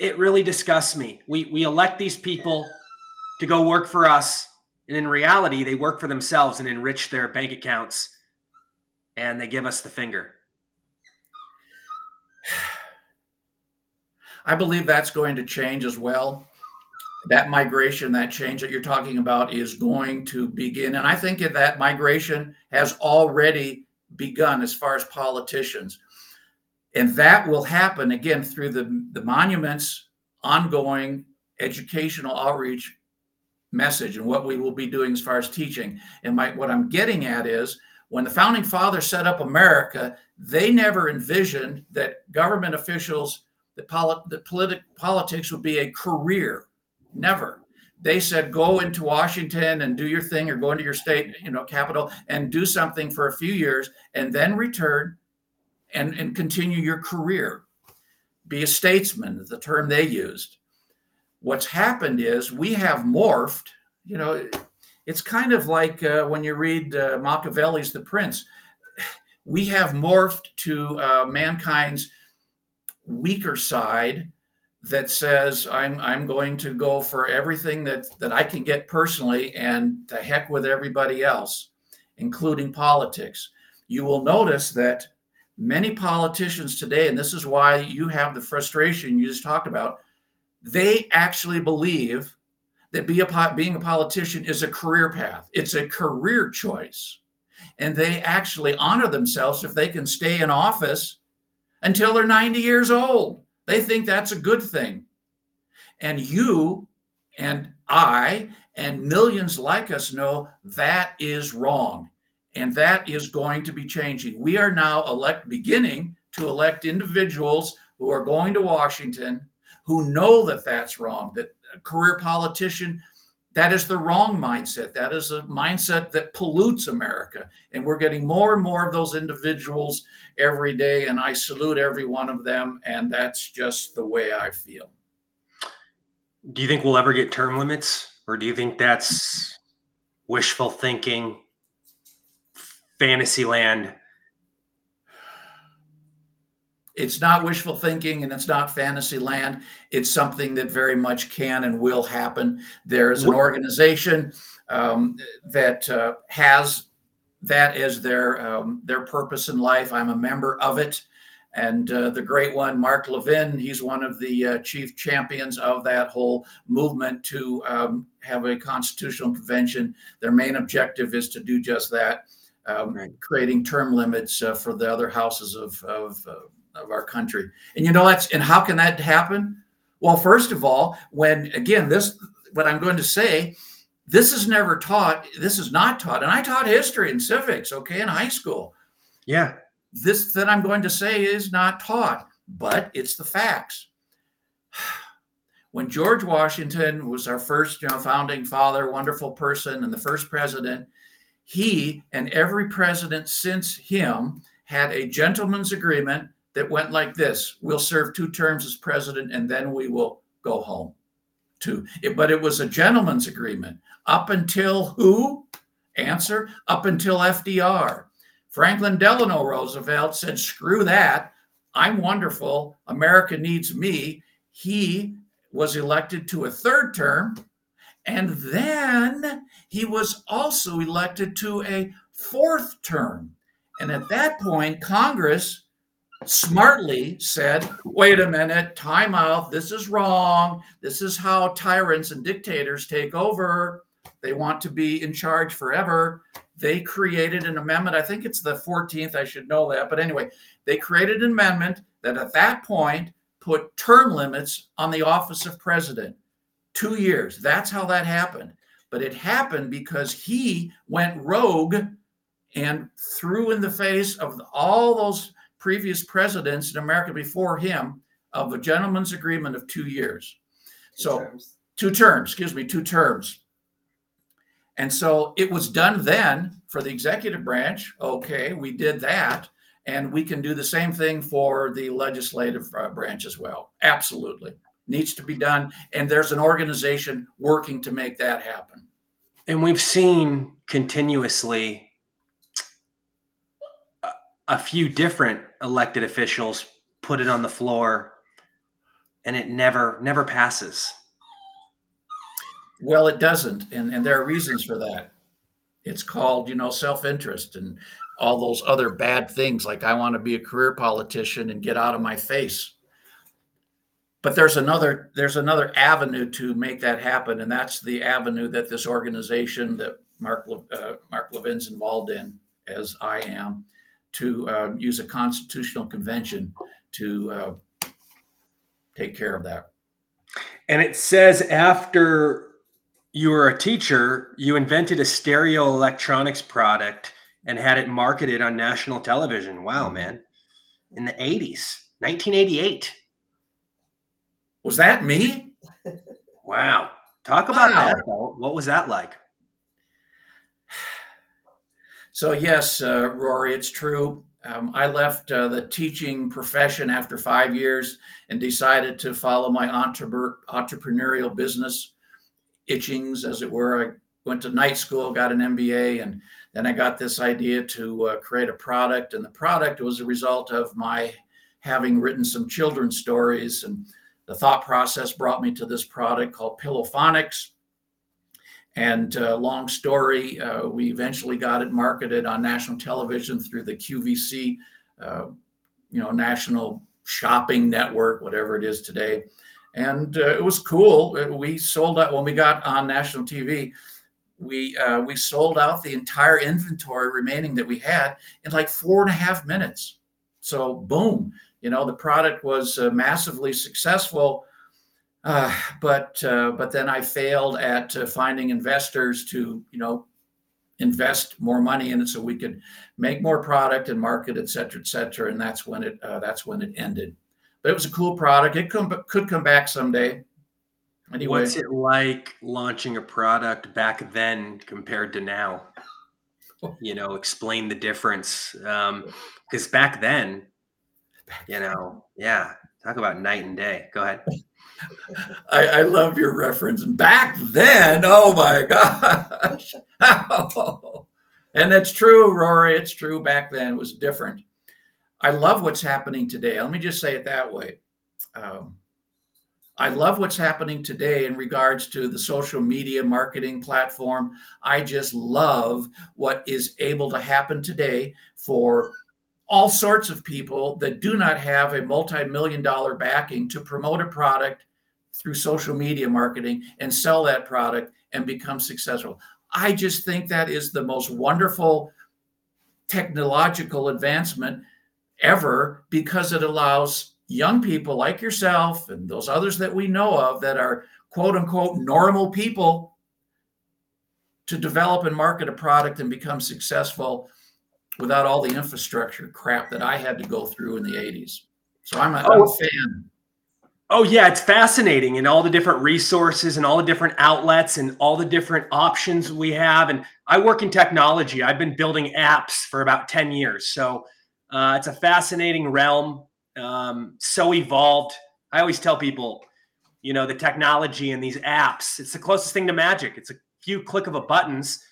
it really disgusts me. We we elect these people to go work for us, and in reality, they work for themselves and enrich their bank accounts, and they give us the finger. I believe that's going to change as well. That migration, that change that you're talking about is going to begin. And I think that migration has already begun as far as politicians. And that will happen again through the, the monuments ongoing educational outreach message and what we will be doing as far as teaching. And my, what I'm getting at is when the founding fathers set up America, they never envisioned that government officials, that, polit, that politi- politics would be a career. Never. They said, go into Washington and do your thing or go into your state, you know, capital and do something for a few years and then return and, and continue your career. Be a statesman, the term they used. What's happened is we have morphed, you know, it's kind of like uh, when you read uh, Machiavelli's The Prince. We have morphed to uh, mankind's weaker side that says I'm I'm going to go for everything that that I can get personally and to heck with everybody else, including politics. You will notice that many politicians today, and this is why you have the frustration you just talked about, they actually believe that be a, being a politician is a career path, it's a career choice. And they actually honor themselves if they can stay in office until they're 90 years old. They think that's a good thing. And you and I and millions like us know that is wrong. And that is going to be changing. We are now elect beginning to elect individuals who are going to Washington who know that that's wrong, that a career politician that is the wrong mindset. That is a mindset that pollutes America. And we're getting more and more of those individuals every day. And I salute every one of them. And that's just the way I feel. Do you think we'll ever get term limits? Or do you think that's wishful thinking, fantasy land? It's not wishful thinking and it's not fantasy land. It's something that very much can and will happen. There's an organization um, that uh, has that as their um, their purpose in life. I'm a member of it, and uh, the great one, Mark Levin, he's one of the uh, chief champions of that whole movement to um, have a constitutional convention. Their main objective is to do just that, um, right. creating term limits uh, for the other houses of, of uh, of our country. And you know that's and how can that happen? Well, first of all, when again this what I'm going to say, this is never taught. This is not taught, and I taught history and civics, okay, in high school. Yeah, this that I'm going to say is not taught, but it's the facts. When George Washington was our first, you know, founding father, wonderful person, and the first president, he and every president since him had a gentleman's agreement that went like this We'll serve two terms as president and then we will go home. It, but it was a gentleman's agreement up until who? Answer up until FDR. Franklin Delano Roosevelt said, screw that. I'm wonderful. America needs me. He was elected to a third term. And then he was also elected to a fourth term. And at that point, Congress smartly said, wait a minute, time out. This is wrong. This is how tyrants and dictators take over. They want to be in charge forever. They created an amendment. I think it's the 14th. I should know that. But anyway, they created an amendment that at that point put term limits on the office of president two years. That's how that happened. But it happened because he went rogue and threw in the face of all those previous presidents in America before him of a gentleman's agreement of two years. Two so, terms. two terms, excuse me, two terms. And so it was done then for the executive branch. Okay, we did that. And we can do the same thing for the legislative uh, branch as well. Absolutely. Needs to be done. And there's an organization working to make that happen. And we've seen continuously a few different elected officials put it on the floor and it never never passes. Well it doesn't and, and there are reasons for that. It's called you know self-interest and all those other bad things like i want to be a career politician and get out of my face. But there's another there's another avenue to make that happen and that's the avenue that this organization that mark uh, mark levin's involved in as i am to uh, use a constitutional convention to uh, take care of that. And it says after you were a teacher, you invented a stereo electronics product and had it marketed on national television. Wow, mm-hmm. man. In the 80s, 1988. Was that me? Wow. Talk about wow. that. What was that like? So, yes, uh, Rory, it's true. Um, I left uh, the teaching profession after five years and decided to follow my entre- entrepreneurial business itchings, as it were. I went to night school, got an MBA, and then I got this idea to uh, create a product. And the product was a result of my having written some children's stories. And the thought process brought me to this product called Pillophonics. And uh, long story, uh, we eventually got it marketed on national television through the QVC, uh, you know, national shopping network, whatever it is today. And uh, it was cool. Uh, we sold out when we got on national TV. We uh, we sold out the entire inventory remaining that we had in like four and a half minutes. So boom, you know, the product was massively successful uh, but uh, but then I failed at uh, finding investors to you know invest more money in it so we could make more product and market, et cetera, et cetera. And that's when it uh, that's when it ended. But it was a cool product. It could could come back someday. Anyway, what's it like launching a product back then compared to now? You know, explain the difference. Because um, back then, you know, yeah, talk about night and day. Go ahead. I, I, love your reference. Back then, oh my gosh. and it's true, Rory. It's true. Back then it was different. I love what's happening today. Let me just say it that way. Um, I love what's happening today in regards to the social media marketing platform. I just love what is able to happen today for all sorts of people that do not have a multi million dollar backing to promote a product through social media marketing and sell that product and become successful. I just think that is the most wonderful technological advancement ever because it allows young people like yourself and those others that we know of that are quote unquote normal people to develop and market a product and become successful without all the infrastructure crap that I had to go through in the 80s. So I'm a, oh. I'm a oh. fan. Oh yeah, it's fascinating and all the different resources and all the different outlets and all the different options we have. And I work in technology. I've been building apps for about 10 years. So uh, it's a fascinating realm, um, so evolved. I always tell people, you know, the technology and these apps, it's the closest thing to magic. It's a few click of a buttons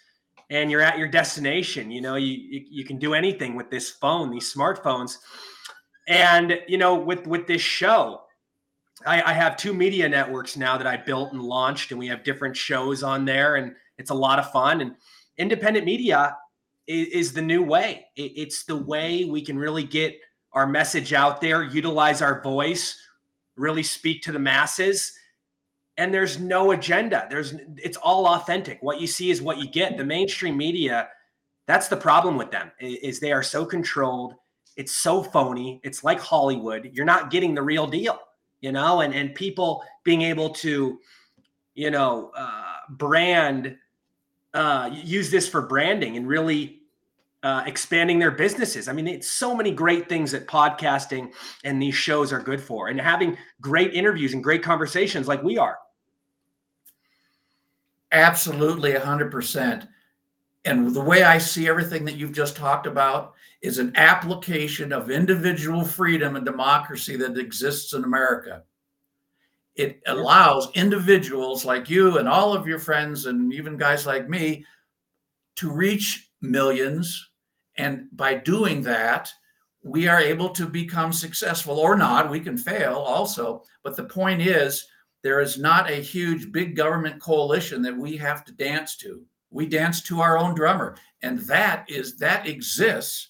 and you're at your destination. You know, you, you, you can do anything with this phone, these smartphones. And, you know, with, with this show, I, I have two media networks now that I built and launched, and we have different shows on there, and it's a lot of fun. And independent media is, is the new way. It, it's the way we can really get our message out there, utilize our voice, really speak to the masses. And there's no agenda. There's it's all authentic. What you see is what you get. The mainstream media, that's the problem with them, is they are so controlled. It's so phony. It's like Hollywood. You're not getting the real deal, you know, and and people being able to, you know, uh, brand uh, use this for branding and really uh, expanding their businesses. I mean, it's so many great things that podcasting and these shows are good for, and having great interviews and great conversations like we are. Absolutely, 100%. And the way I see everything that you've just talked about is an application of individual freedom and democracy that exists in America. It allows individuals like you and all of your friends and even guys like me to reach millions and by doing that we are able to become successful or not we can fail also but the point is there is not a huge big government coalition that we have to dance to. We dance to our own drummer and that is that exists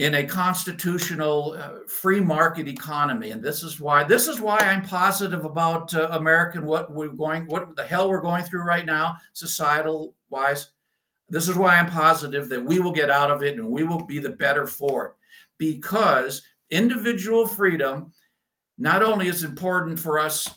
in a constitutional uh, free market economy. And this is why this is why i'm positive about uh, american what we're going what the hell we're going through right now societal wise this is why i'm positive that we will get out of it and we will be the better for it. Because individual freedom not only is important for us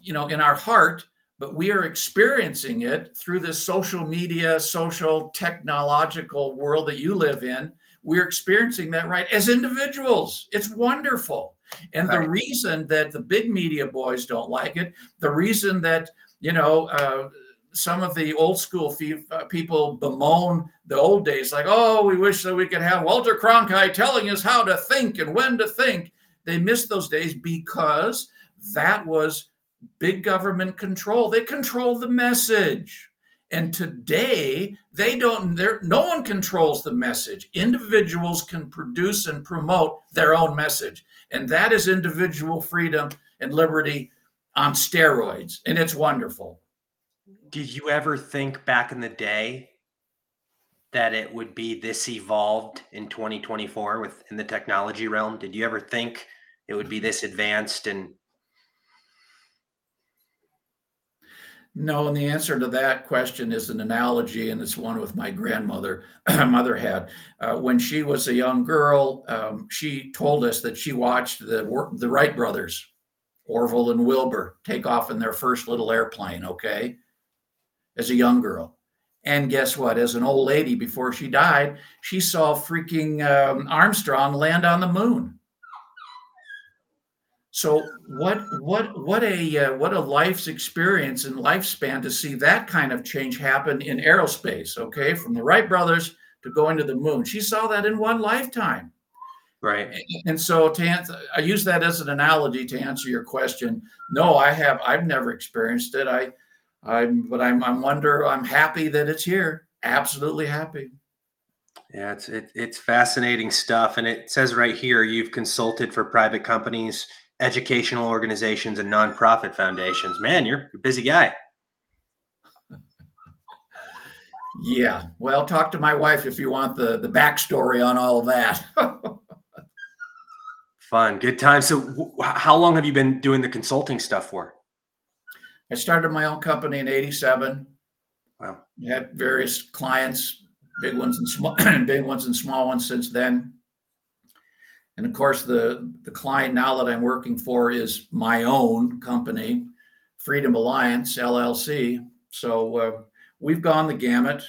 you know in our heart but we are experiencing it through this social media social technological world that you live in we're experiencing that right as individuals. It's wonderful. And right. the reason that the big media boys don't like it, the reason that, you know, uh, some of the old school fee- uh, people bemoan the old days, like, oh, we wish that we could have Walter Cronkite telling us how to think and when to think. They miss those days because that was big government control. They control the message. And today, they don't, there, no one controls the message. Individuals can produce and promote their own message. And that is individual freedom and liberty on steroids. And it's wonderful. Did you ever think back in the day that it would be this evolved in 2024 within the technology realm? Did you ever think it would be this advanced and No, and the answer to that question is an analogy, and it's one with my grandmother. mother had uh, when she was a young girl. Um, she told us that she watched the the Wright brothers, Orville and Wilbur, take off in their first little airplane. Okay, as a young girl, and guess what? As an old lady, before she died, she saw freaking um, Armstrong land on the moon. So what what what a uh, what a life's experience and lifespan to see that kind of change happen in aerospace. Okay, from the Wright brothers to going to the moon, she saw that in one lifetime. Right. And so to answer, I use that as an analogy to answer your question. No, I have I've never experienced it. I I'm but I'm I'm wonder I'm happy that it's here. Absolutely happy. Yeah, it's it, it's fascinating stuff, and it says right here you've consulted for private companies, educational organizations, and nonprofit foundations. Man, you're a busy guy. Yeah, well, talk to my wife if you want the the backstory on all of that. Fun, good time. So, w- how long have you been doing the consulting stuff for? I started my own company in '87. Wow. Had various clients, big ones and small, big ones and small ones since then. And of course, the the client now that I'm working for is my own company, Freedom Alliance LLC. So uh, we've gone the gamut.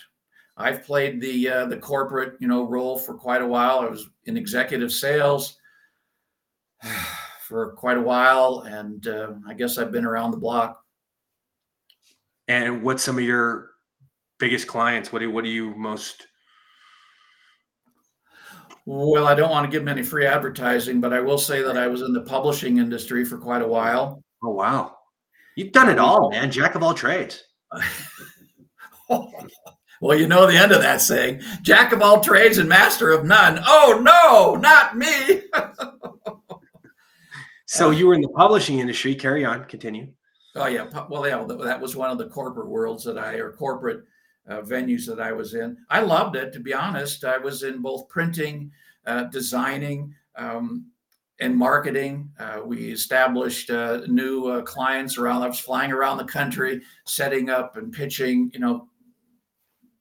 I've played the uh, the corporate, you know, role for quite a while. I was in executive sales for quite a while, and uh, I guess I've been around the block. And what's some of your biggest clients? What do what do you most? Well, I don't want to give them any free advertising, but I will say that I was in the publishing industry for quite a while. Oh wow, you've done it all, man! Jack of all trades. well, you know the end of that saying: "Jack of all trades and master of none." Oh no, not me. so uh, you were in the publishing industry. Carry on. Continue. Oh yeah. Well, yeah. That was one of the corporate worlds that I or corporate uh, venues that I was in. I loved it, to be honest. I was in both printing, uh, designing, um, and marketing. Uh, we established uh, new uh, clients around. I was flying around the country, setting up and pitching, you know,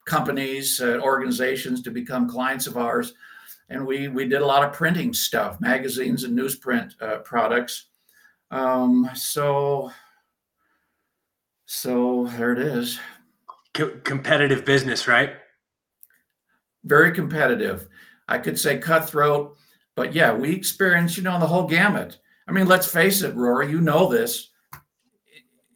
companies, uh, organizations to become clients of ours. And we we did a lot of printing stuff, magazines and newsprint products. Um, so so there it is co- competitive business, right? Very competitive. I could say cutthroat, but yeah, we experience, you know, the whole gamut. I mean, let's face it, Rory, you know this.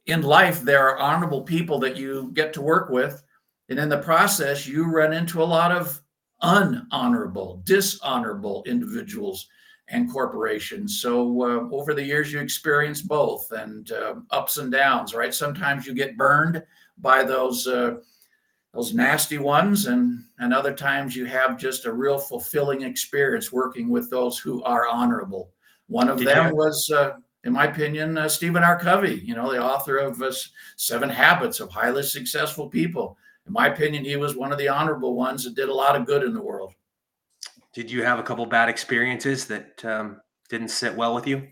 In life, there are honorable people that you get to work with. And in the process, you run into a lot of unhonorable, dishonorable individuals and corporations. So uh, over the years, you experience both and uh, ups and downs, right? Sometimes you get burned by those uh, those nasty ones, and and other times you have just a real fulfilling experience working with those who are honorable. One of Did them you? was, uh, in my opinion, uh, Stephen R. Covey. You know, the author of uh, Seven Habits of Highly Successful People. In my opinion, he was one of the honorable ones that did a lot of good in the world. Did you have a couple bad experiences that um, didn't sit well with you?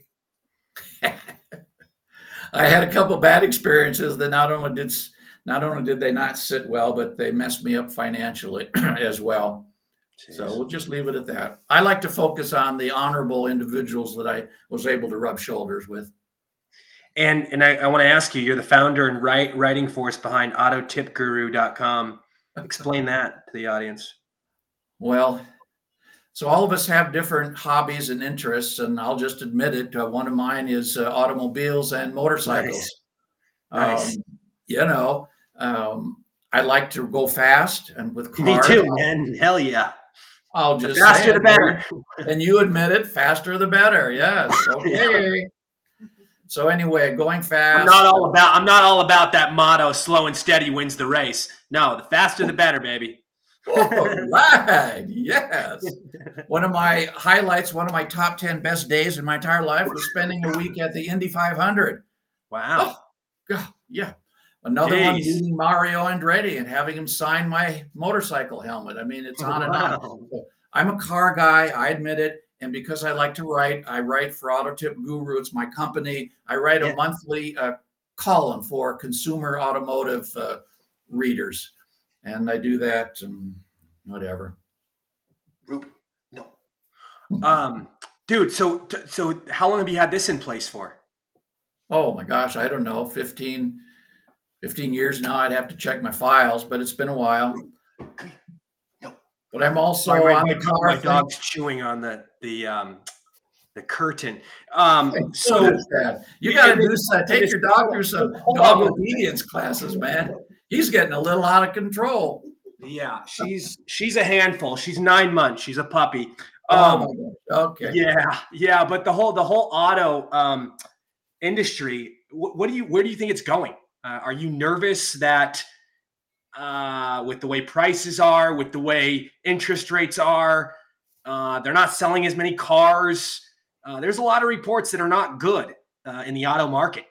I had a couple bad experiences that not only did not only did they not sit well, but they messed me up financially as well. Jeez. So we'll just leave it at that. I like to focus on the honorable individuals that I was able to rub shoulders with. And and I, I want to ask you, you're the founder and write, writing force behind autotipguru.com. Explain that to the audience. Well, so all of us have different hobbies and interests, and I'll just admit it. Uh, one of mine is uh, automobiles and motorcycles. Nice. nice. Um, you know, um, I like to go fast and with cars. Me too, man. Hell yeah. I'll just the faster the better. and you admit it, faster the better. Yes. Okay. so anyway, going fast. I'm not all about I'm not all about that motto, slow and steady wins the race. No, the faster the better, baby. all right. Yes. One of my highlights, one of my top 10 best days in my entire life was spending a week at the Indy 500. Wow. Oh, God, yeah. Another Jeez. one meeting Mario Andretti and having him sign my motorcycle helmet. I mean, it's on wow. and on. I'm a car guy, I admit it. And because I like to write, I write for AutoTip Guru. It's my company. I write yeah. a monthly uh, column for consumer automotive uh, readers. And I do that and whatever. No. Um, dude, so so how long have you had this in place for? Oh my gosh, I don't know, 15, 15 years now. I'd have to check my files, but it's been a while. But I'm also Sorry, on my, the car. My dog's chewing on the the um The curtain. Um, so you got to do uh, take your dog through some dog obedience classes, man. He's getting a little out of control. Yeah, she's she's a handful. She's nine months. She's a puppy. Um, oh okay. Yeah, yeah, but the whole the whole auto um, industry. What, what do you where do you think it's going? Uh, are you nervous that uh, with the way prices are, with the way interest rates are, uh, they're not selling as many cars? Uh, there's a lot of reports that are not good uh, in the auto market.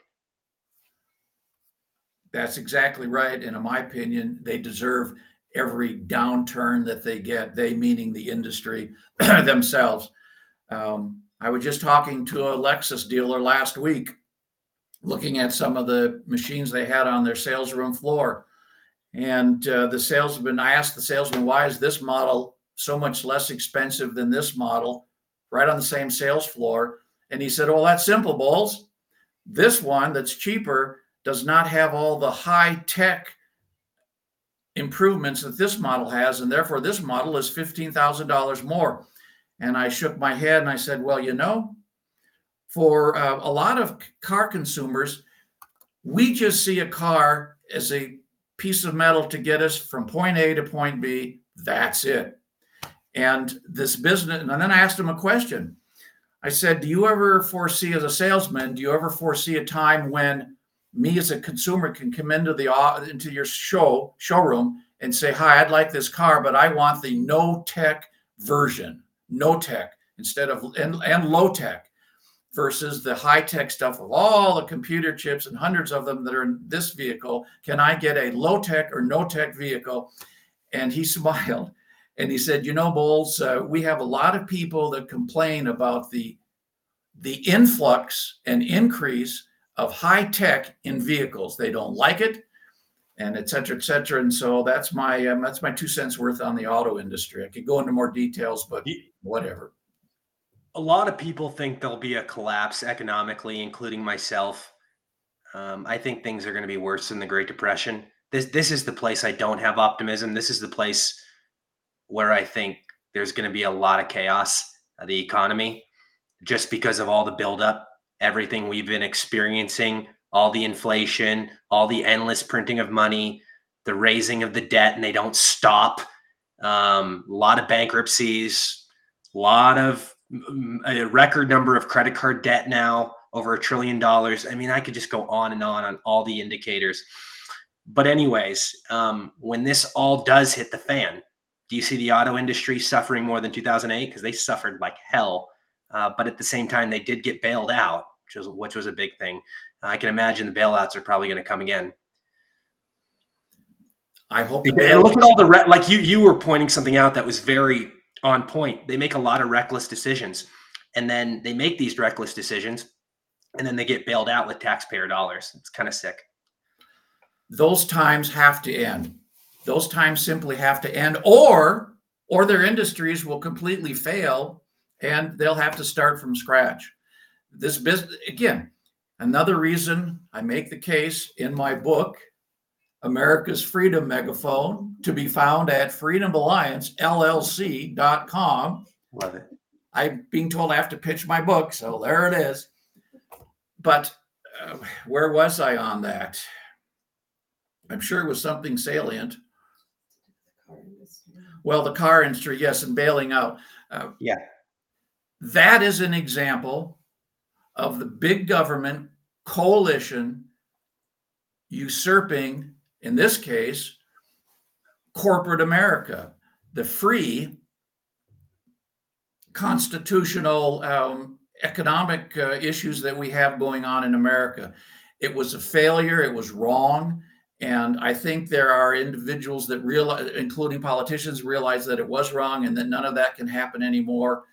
That's exactly right. And in my opinion, they deserve every downturn that they get, they meaning the industry themselves. Um, I was just talking to a Lexus dealer last week, looking at some of the machines they had on their sales room floor. And uh, the salesman, I asked the salesman, why is this model so much less expensive than this model, right on the same sales floor? And he said, Well, that's simple, Bolz. This one that's cheaper does not have all the high tech improvements that this model has, and therefore this model is $15,000 more. And I shook my head and I said, Well, you know, for uh, a lot of car consumers, we just see a car as a piece of metal to get us from point A to point B. That's it. And this business, and then I asked him a question. I said, Do you ever foresee, as a salesman, do you ever foresee a time when me as a consumer can come into the uh, into your show showroom and say, "Hi, I'd like this car, but I want the no tech version, no tech instead of and, and low tech." Versus the high tech stuff of all the computer chips and hundreds of them that are in this vehicle. Can I get a low tech or no tech vehicle? And he smiled and he said, "You know, Bolz, uh, we have a lot of people that complain about the the influx and increase of high tech in vehicles. They don't like it, and et cetera, et cetera. And so that's my um, that's my two cents worth on the auto industry. I could go into more details, but whatever. A lot of people think there'll be a collapse economically, including myself. Um, I think things are going to be worse than the Great Depression. This this is the place I don't have optimism. This is the place where I think there's going to be a lot of chaos. of the economy, just because of all the buildup everything we've been experiencing, all the inflation, all the endless printing of money, the raising of the debt, and they don't stop. Um, a lot of bankruptcies, a lot of a record number of credit card debt now, over a trillion dollars. I mean, I could just go on and on on all the indicators. But, anyways, um, when this all does hit the fan, do you see the auto industry suffering more than 2008? Because they suffered like hell. Uh, but at the same time, they did get bailed out which was which was a big thing. I can imagine the bailouts are probably going to come again. I hope. And look at all the re- like you you were pointing something out that was very on point. They make a lot of reckless decisions, and then they make these reckless decisions, and then they get bailed out with taxpayer dollars. It's kind of sick. Those times have to end. Those times simply have to end, or or their industries will completely fail, and they'll have to start from scratch this business again another reason i make the case in my book america's freedom megaphone to be found at freedomalliancellc.com love it. I'm being told i have to pitch my book so there it is. But uh, where was i on that? I'm sure it was something salient. Well the car industry yes and bailing out. Uh, yeah. that is an example of the big government coalition usurping, in this case, corporate America, the free constitutional um, economic uh, issues that we have going on in America. It was a failure, it was wrong. And I think there are individuals that realize, including politicians, realize that it was wrong and that none of that can happen anymore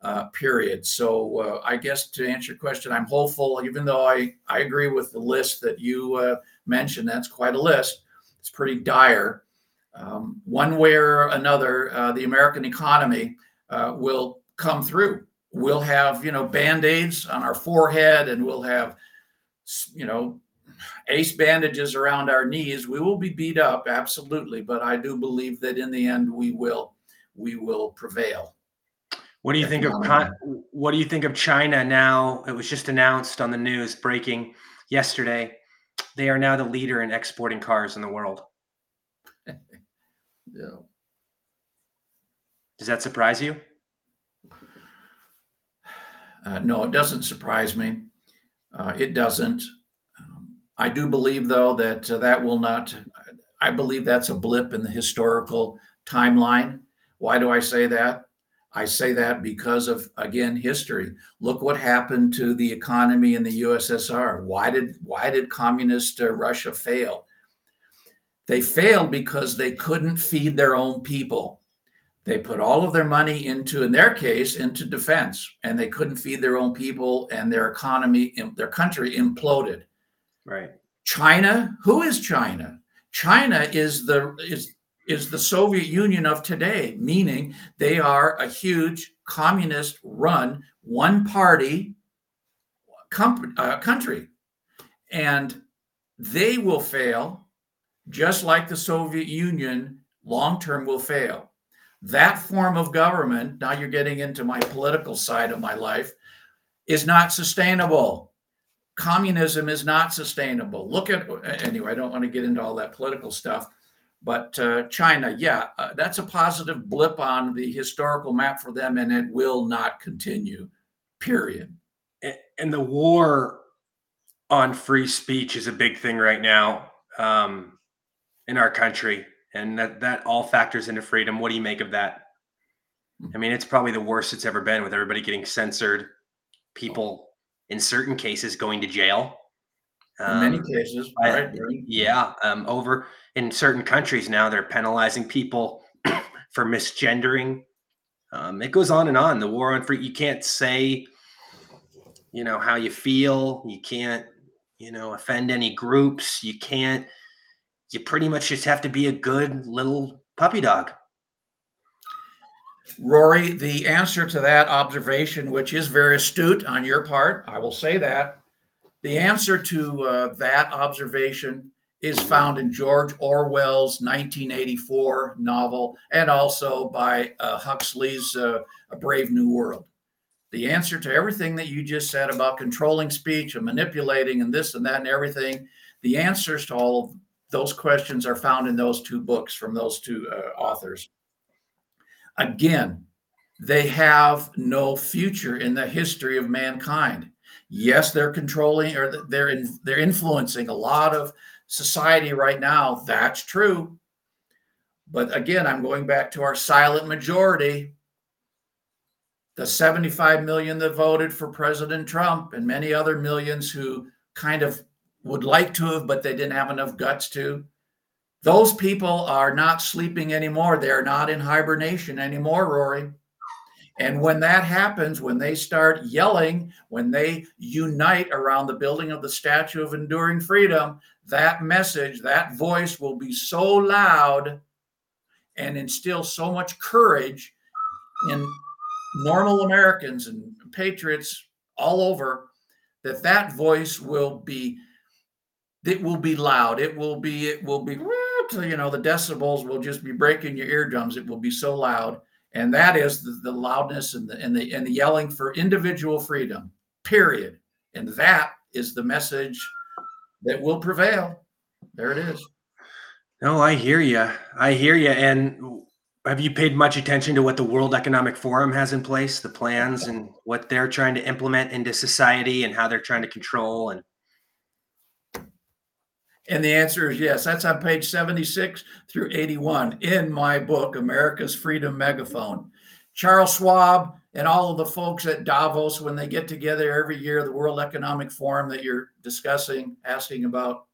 uh, period. So uh, I guess to answer your question, I'm hopeful, even though I, I agree with the list that you uh, mentioned, that's quite a list. It's pretty dire. Um, one way or another, uh, the American economy uh, will come through. We'll have, you know, band-aids on our forehead and we'll have, you know, ace bandages around our knees. We will be beat up, absolutely. But I do believe that in the end, we will, we will prevail. What do you think of what do you think of China now? It was just announced on the news breaking yesterday. They are now the leader in exporting cars in the world. yeah. Does that surprise you? Uh, no, it doesn't surprise me. Uh, it doesn't. Um, I do believe, though, that uh, that will not. I believe that's a blip in the historical timeline. Why do I say that? I say that because of again history. Look what happened to the economy in the USSR. Why did why did communist uh, Russia fail? They failed because they couldn't feed their own people. They put all of their money into, in their case, into defense, and they couldn't feed their own people, and their economy, their country imploded. Right. China, who is China? China is the is is the Soviet Union of today, meaning they are a huge communist run, one party uh, country. And they will fail just like the Soviet Union long term will fail. That form of government, now you're getting into my political side of my life, is not sustainable. Communism is not sustainable. Look at, anyway, I don't want to get into all that political stuff but uh, China, yeah, uh, that's a positive blip on the historical map for them, and it will not continue, period. And the war on free speech is a big thing right now um, in our country, and that that all factors into freedom. What do you make of that? Hmm. I mean, it's probably the worst it's ever been, with everybody getting censored, people in certain cases going to jail. In many um, cases, right? yeah, um, over in certain countries now they're penalizing people for misgendering. Um, it goes on and on. The war on free, you can't say, you know, how you feel. You can't, you know, offend any groups. You can't. You pretty much just have to be a good little puppy dog. Rory, the answer to that observation, which is very astute on your part, I will say that. The answer to uh, that observation is found in George Orwell's 1984 novel and also by uh, Huxley's uh, A Brave New World. The answer to everything that you just said about controlling speech and manipulating and this and that and everything, the answers to all of those questions are found in those two books from those two uh, authors. Again, they have no future in the history of mankind. Yes, they're controlling or they're in, they're influencing a lot of society right now, that's true. But again, I'm going back to our silent majority. The 75 million that voted for President Trump and many other millions who kind of would like to have, but they didn't have enough guts to. Those people are not sleeping anymore. They're not in hibernation anymore, Rory. And when that happens, when they start yelling, when they unite around the building of the Statue of Enduring Freedom, that message, that voice will be so loud and instill so much courage in normal Americans and patriots all over that that voice will be it will be loud. It will be it will be you know the decibels will just be breaking your eardrums. It will be so loud and that is the, the loudness and the, and the and the yelling for individual freedom period. And that is the message that will prevail. There it is. No i hear you i hear you and have you paid much attention to what the world economic forum has in place the plans and what they're trying to implement into society and how they're trying to control and and the answer is yes. That's on page 76 through 81 in my book, America's Freedom Megaphone. Charles Schwab and all of the folks at Davos, when they get together every year, the World Economic Forum that you're discussing, asking about,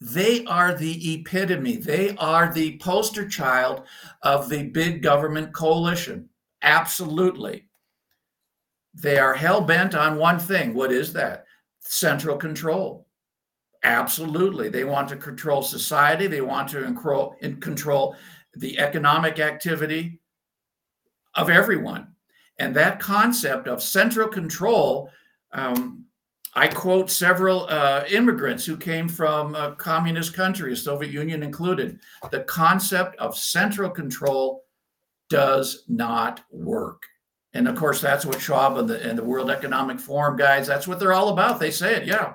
they are the epitome. They are the poster child of the big government coalition. Absolutely. They are hell bent on one thing. What is that? Central control. Absolutely. They want to control society. They want to control, the economic activity of everyone. And that concept of central control, um, I quote several uh, immigrants who came from a communist countries, Soviet Union included. The concept of central control does not work. And of course, that's what Schwab and the, and the World Economic Forum guys, that's what they're all about. They say it, yeah.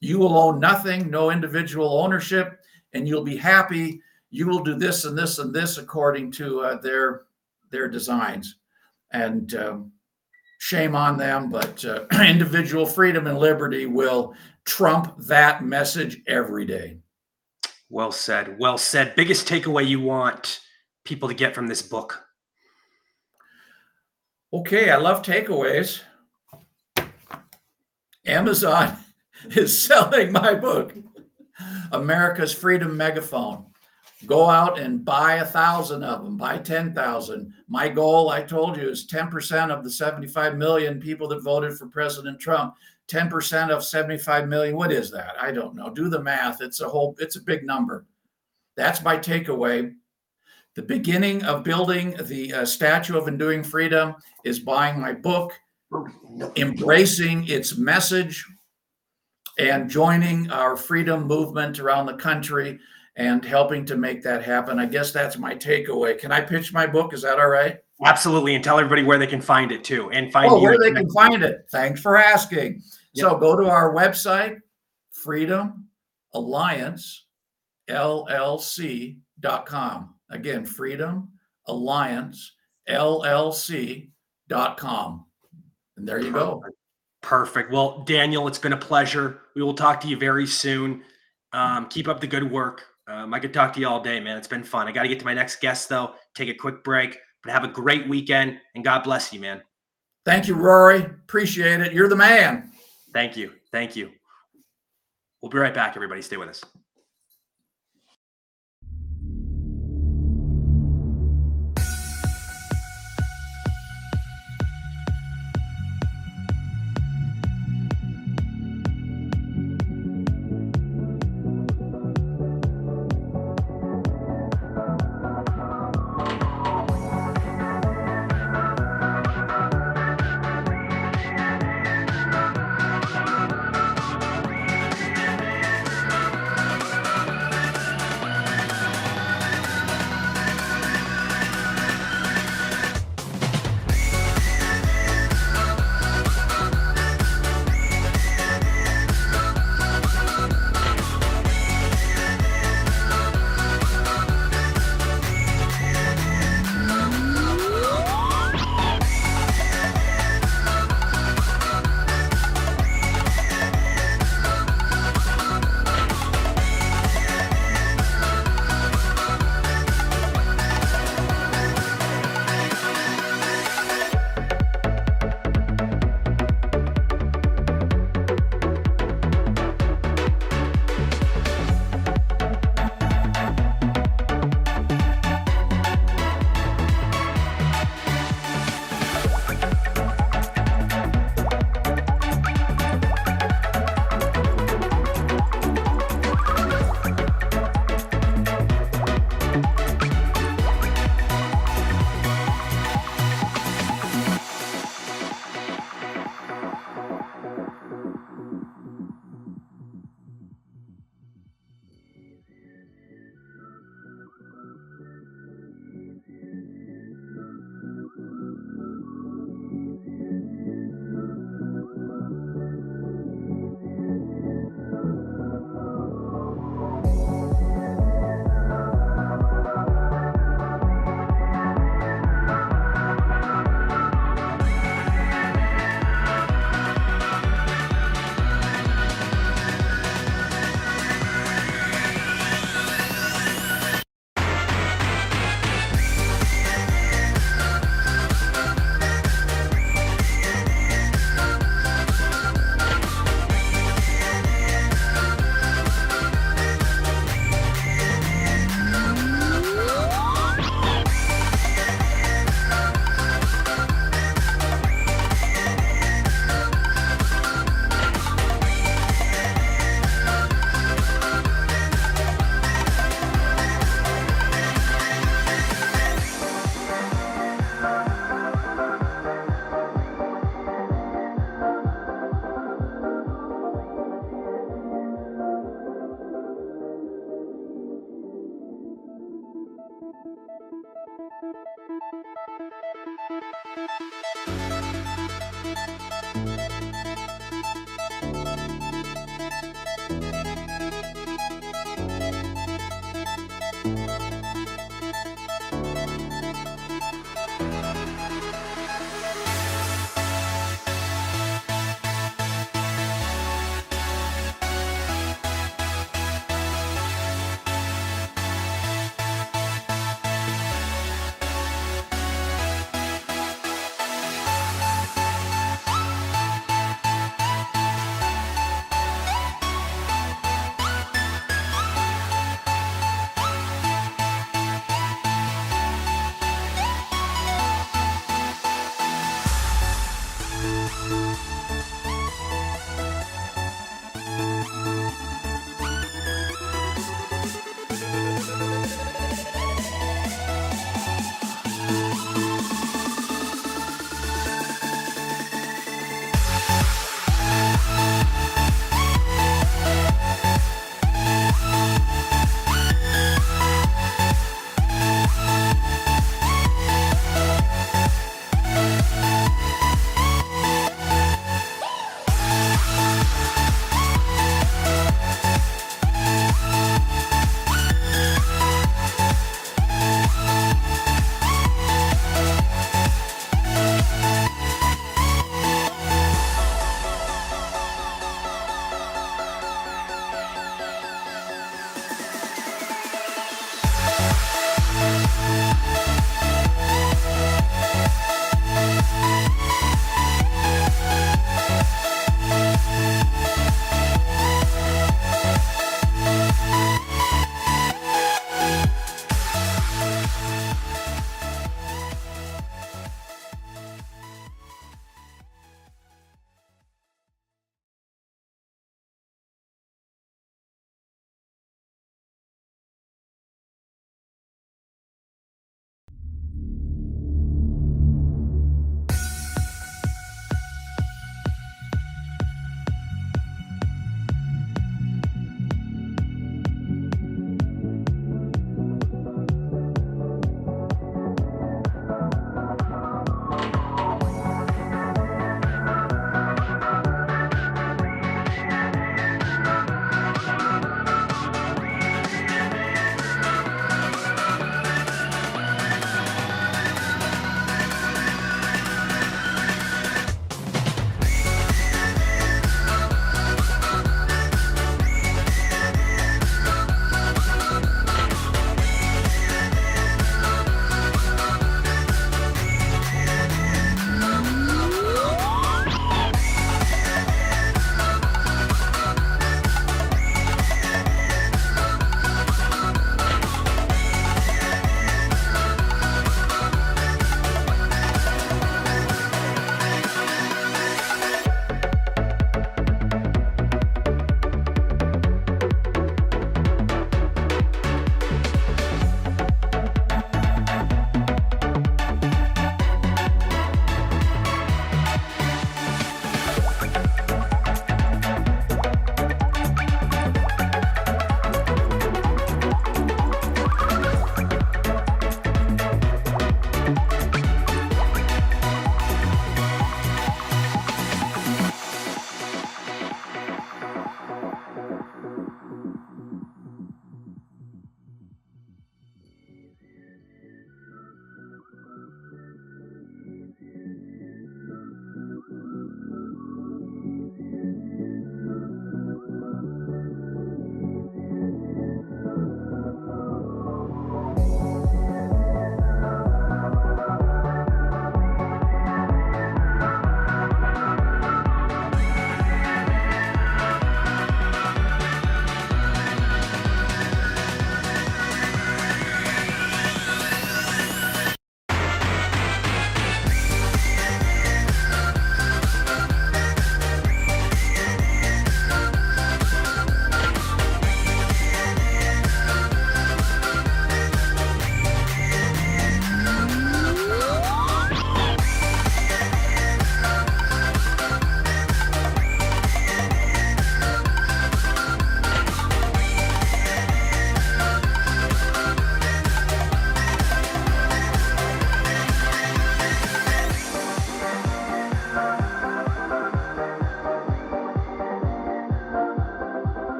You will own nothing, no individual ownership, and you'll be happy. You will do this and this and this according to uh, their their designs. And um, shame on them, but uh, individual freedom and liberty will trump that message every day. Well said. Well said. Biggest takeaway you want people to get from this book? Okay, I love takeaways. Amazon is selling my book, America's Freedom Megaphone. Go out and buy a thousand of them, buy 10,000. My goal, I told you, is 10% of the 75 million people that voted for President Trump. 10% of 75 million. What is that? I don't know. Do the math. It's a whole, it's a big number. That's my takeaway. The beginning of building the uh, Statue of Enduring Freedom is buying my book, embracing its message, and joining our freedom movement around the country and helping to make that happen. I guess that's my takeaway. Can I pitch my book? Is that all right? Absolutely. And tell everybody where they can find it too. And find oh, where they can find it. Thanks for asking. Yep. So go to our website, Freedom Alliance LLC.com. Again, Freedom Alliance LLC.com. And there you go. Perfect. Well, Daniel, it's been a pleasure. We will talk to you very soon. Um, keep up the good work. Um, I could talk to you all day, man. It's been fun. I got to get to my next guest, though. Take a quick break, but have a great weekend and God bless you, man. Thank you, Rory. Appreciate it. You're the man. Thank you. Thank you. We'll be right back, everybody. Stay with us.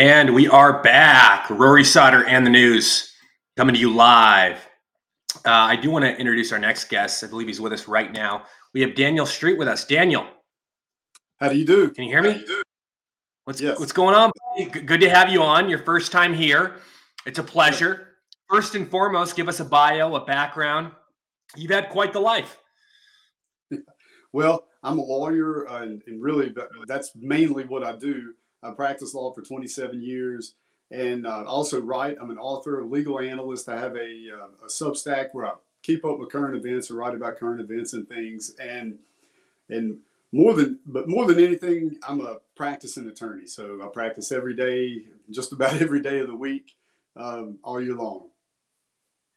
And we are back. Rory Sauter and the news coming to you live. Uh, I do want to introduce our next guest. I believe he's with us right now. We have Daniel Street with us. Daniel, How do you do? can you hear me? What's Yes. what's going on? Good to have you on. Your first time here. It's a pleasure. first and foremost, give us a bio, a background. You've had quite the life. Well, I'm a lawyer, uh, and, and, really, that's mainly what I do. I practiced law for 27 years, and uh, also write. I'm an author, a legal analyst. I have a, uh, a Substack where I keep up with current events or write about current events and things. And and more than but more than anything, I'm a practicing attorney. So I practice every day, just about every day of the week, um, all year long.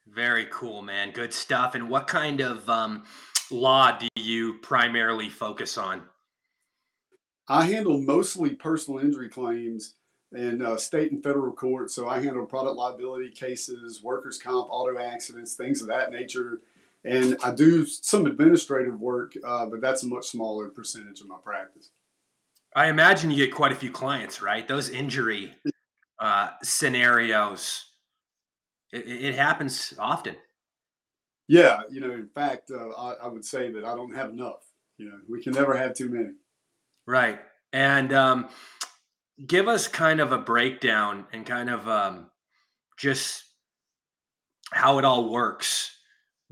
Very cool, man. Good stuff. And what kind of um, law do you primarily focus on? I handle mostly personal injury claims in uh, state and federal court. So I handle product liability cases, workers' comp, auto accidents, things of that nature. And I do some administrative work, uh, but that's a much smaller percentage of my practice. I imagine you get quite a few clients, right? Those injury uh, scenarios, it, it, happens often. Yeah, you know, in fact, uh, I, I, would say that I don't have enough. You know, we can never have too many. Right, and um, give us kind of a breakdown and kind of um, just how it all works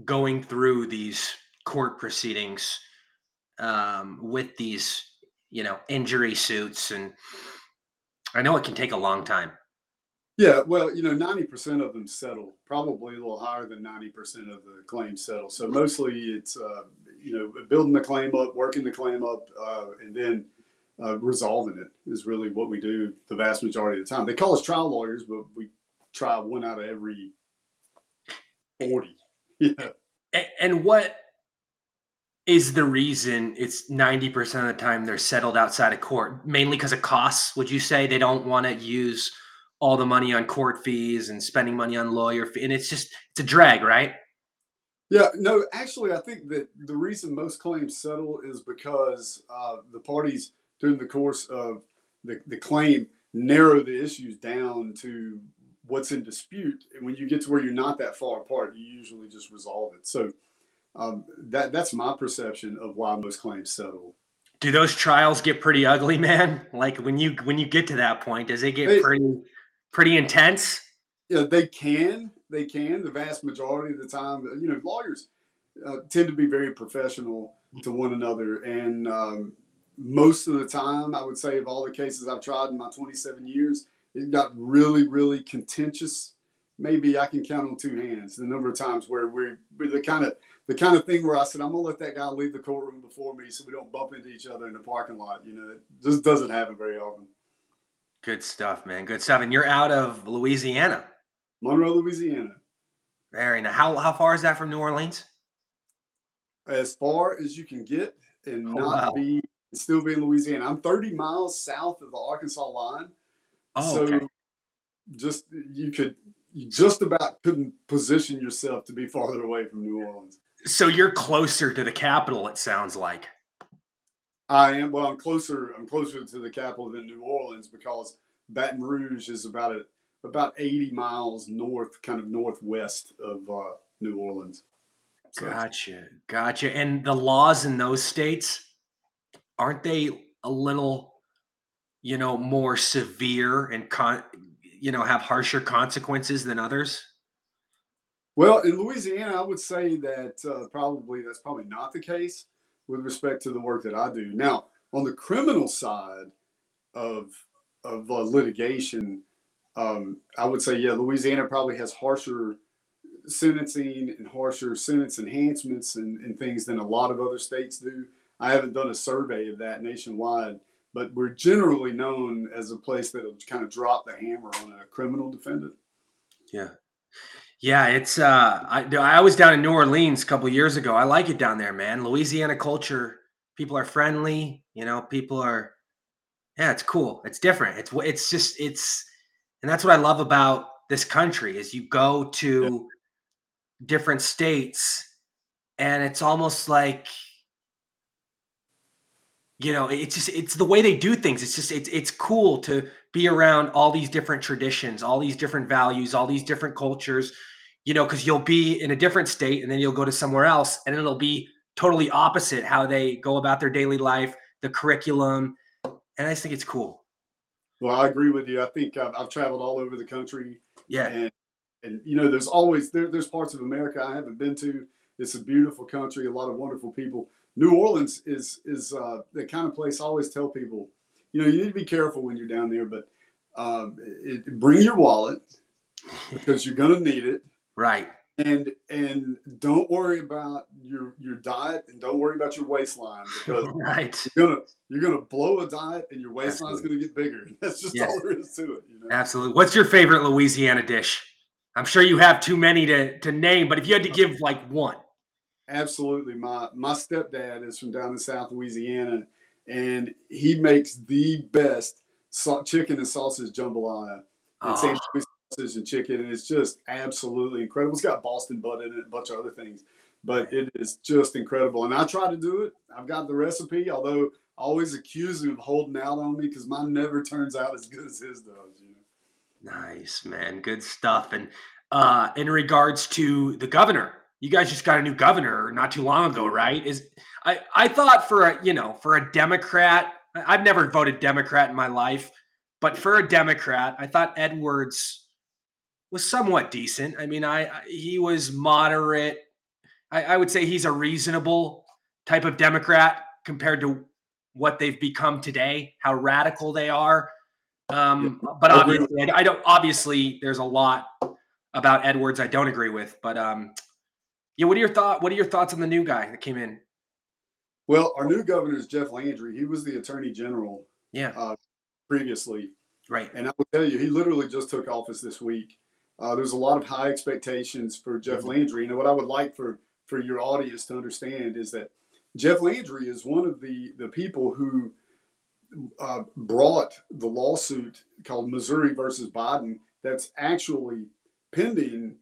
going through these court proceedings um, with these you know injury suits. And i know it can take a long time. Yeah well you know 90% of them settle probably a little higher than 90% of the claims settle. So mostly it's uh, you know building the claim up working the claim up uh, and then uh, resolving it is really what we do the vast majority of the time. They call us trial lawyers, but we try one out of every 40. Yeah. And what is the reason it's 90% of the time they're settled outside of court? Mainly because of costs, would you say? They don't want to use all the money on court fees and spending money on lawyer fee. And it's just, it's a drag, right? Yeah, no, actually, I think that the reason most claims settle is because uh, the parties during the course of the, the claim narrow the issues down to what's in dispute. And when you get to where you're not that far apart, you usually just resolve it. So um, that that's my perception of why most claims settle. Do those trials get pretty ugly, man? Like when you when you get to that point, does it get they, pretty pretty intense? Yeah, they can. They can. The vast majority of the time, you know, lawyers uh, tend to be very professional to one another, and um, most of the time, I would say of all the cases I've tried in my 27 years, it got really, really contentious. Maybe I can count on two hands the number of times where we're, we're the kind of the kind of thing where I said I'm gonna let that guy leave the courtroom before me so we don't bump into each other in the parking lot. You know, it just doesn't happen very often. Good stuff, man. Good stuff. And you're out of Louisiana. Monroe, Louisiana. Very nice. How how far is that from New Orleans? As far as you can get and oh, not wow. be still be in Louisiana. I'm 30 miles south of the Arkansas line. Oh, so okay. just you could you just about couldn't position yourself to be farther away from New Orleans. So you're closer to the capital, it sounds like. I am. Well, I'm closer. I'm closer to the capital than New Orleans because Baton Rouge is about a, about 80 miles north, kind of northwest of uh, New Orleans. So. Gotcha, gotcha. And the laws in those states aren't they a little, you know, more severe and con, you know, have harsher consequences than others? Well, in Louisiana, I would say that uh, probably that's probably not the case with respect to the work that I do. Now, on the criminal side of of uh, litigation, um, I would say yeah, Louisiana probably has harsher sentencing and harsher sentence enhancements and, and things than a lot of other states do. I haven't done a survey of that nationwide, but we're generally known as a place that'll kind of drop the hammer on a criminal defendant. Yeah. Yeah, it's uh I I was down in New Orleans a couple years ago. I like it down there, man. Louisiana culture, people are friendly, you know, people are yeah, it's cool. It's different. It's it's just it's and that's what I love about this country is you go to yeah. different states and it's almost like you know it's just it's the way they do things it's just it's it's cool to be around all these different traditions all these different values all these different cultures you know because you'll be in a different state and then you'll go to somewhere else and it'll be totally opposite how they go about their daily life the curriculum and i just think it's cool well i agree with you i think i've, I've traveled all over the country yeah and and you know, there's always there, there's parts of America I haven't been to. It's a beautiful country, a lot of wonderful people. New Orleans is is uh, the kind of place I always tell people, you know, you need to be careful when you're down there, but um, it, bring your wallet because you're going to need it. Right. And and don't worry about your your diet and don't worry about your waistline because right. you're gonna you're gonna blow a diet and your waistline is gonna get bigger. That's just Yes. all there is to it. You know? Absolutely. What's your favorite Louisiana dish? I'm sure you have too many to, to name, but if you had to uh-huh. give like one. Absolutely. My my stepdad is from down in South Louisiana, and he makes the best chicken and sausage jambalaya and Oh, St. Louis sausage and chicken, and it's just absolutely incredible. It's got Boston butt in it, a bunch of other things, but it is just incredible. And I try to do it. I've got the recipe, although I always accuse him of holding out on me because mine never turns out as good as his does. You know. nice, man. Good stuff. And uh, in regards to the governor, you guys just got a new governor not too long ago, right? Is I, I thought for a you know for a Democrat, I've never voted Democrat in my life, but for a Democrat, I thought Edwards was somewhat decent. I mean, I, I he was moderate. I, I would say he's a reasonable type of Democrat compared to what they've become today, how radical they are. Um, but I agree with obviously, I, don't. Obviously, there's a lot about Edwards I don't agree with. But um, yeah, what are your thought? What are your thoughts on the new guy that came in? Well, our new governor is Jeff Landry. He was the attorney general Yeah, previously. right. And I will tell you, he literally just took office this week. Uh, there's a lot of high expectations for Jeff Landry. And what I would like for for your audience to understand is that Jeff Landry is one of the the people who uh, brought the lawsuit called Missouri versus Biden that's actually pending.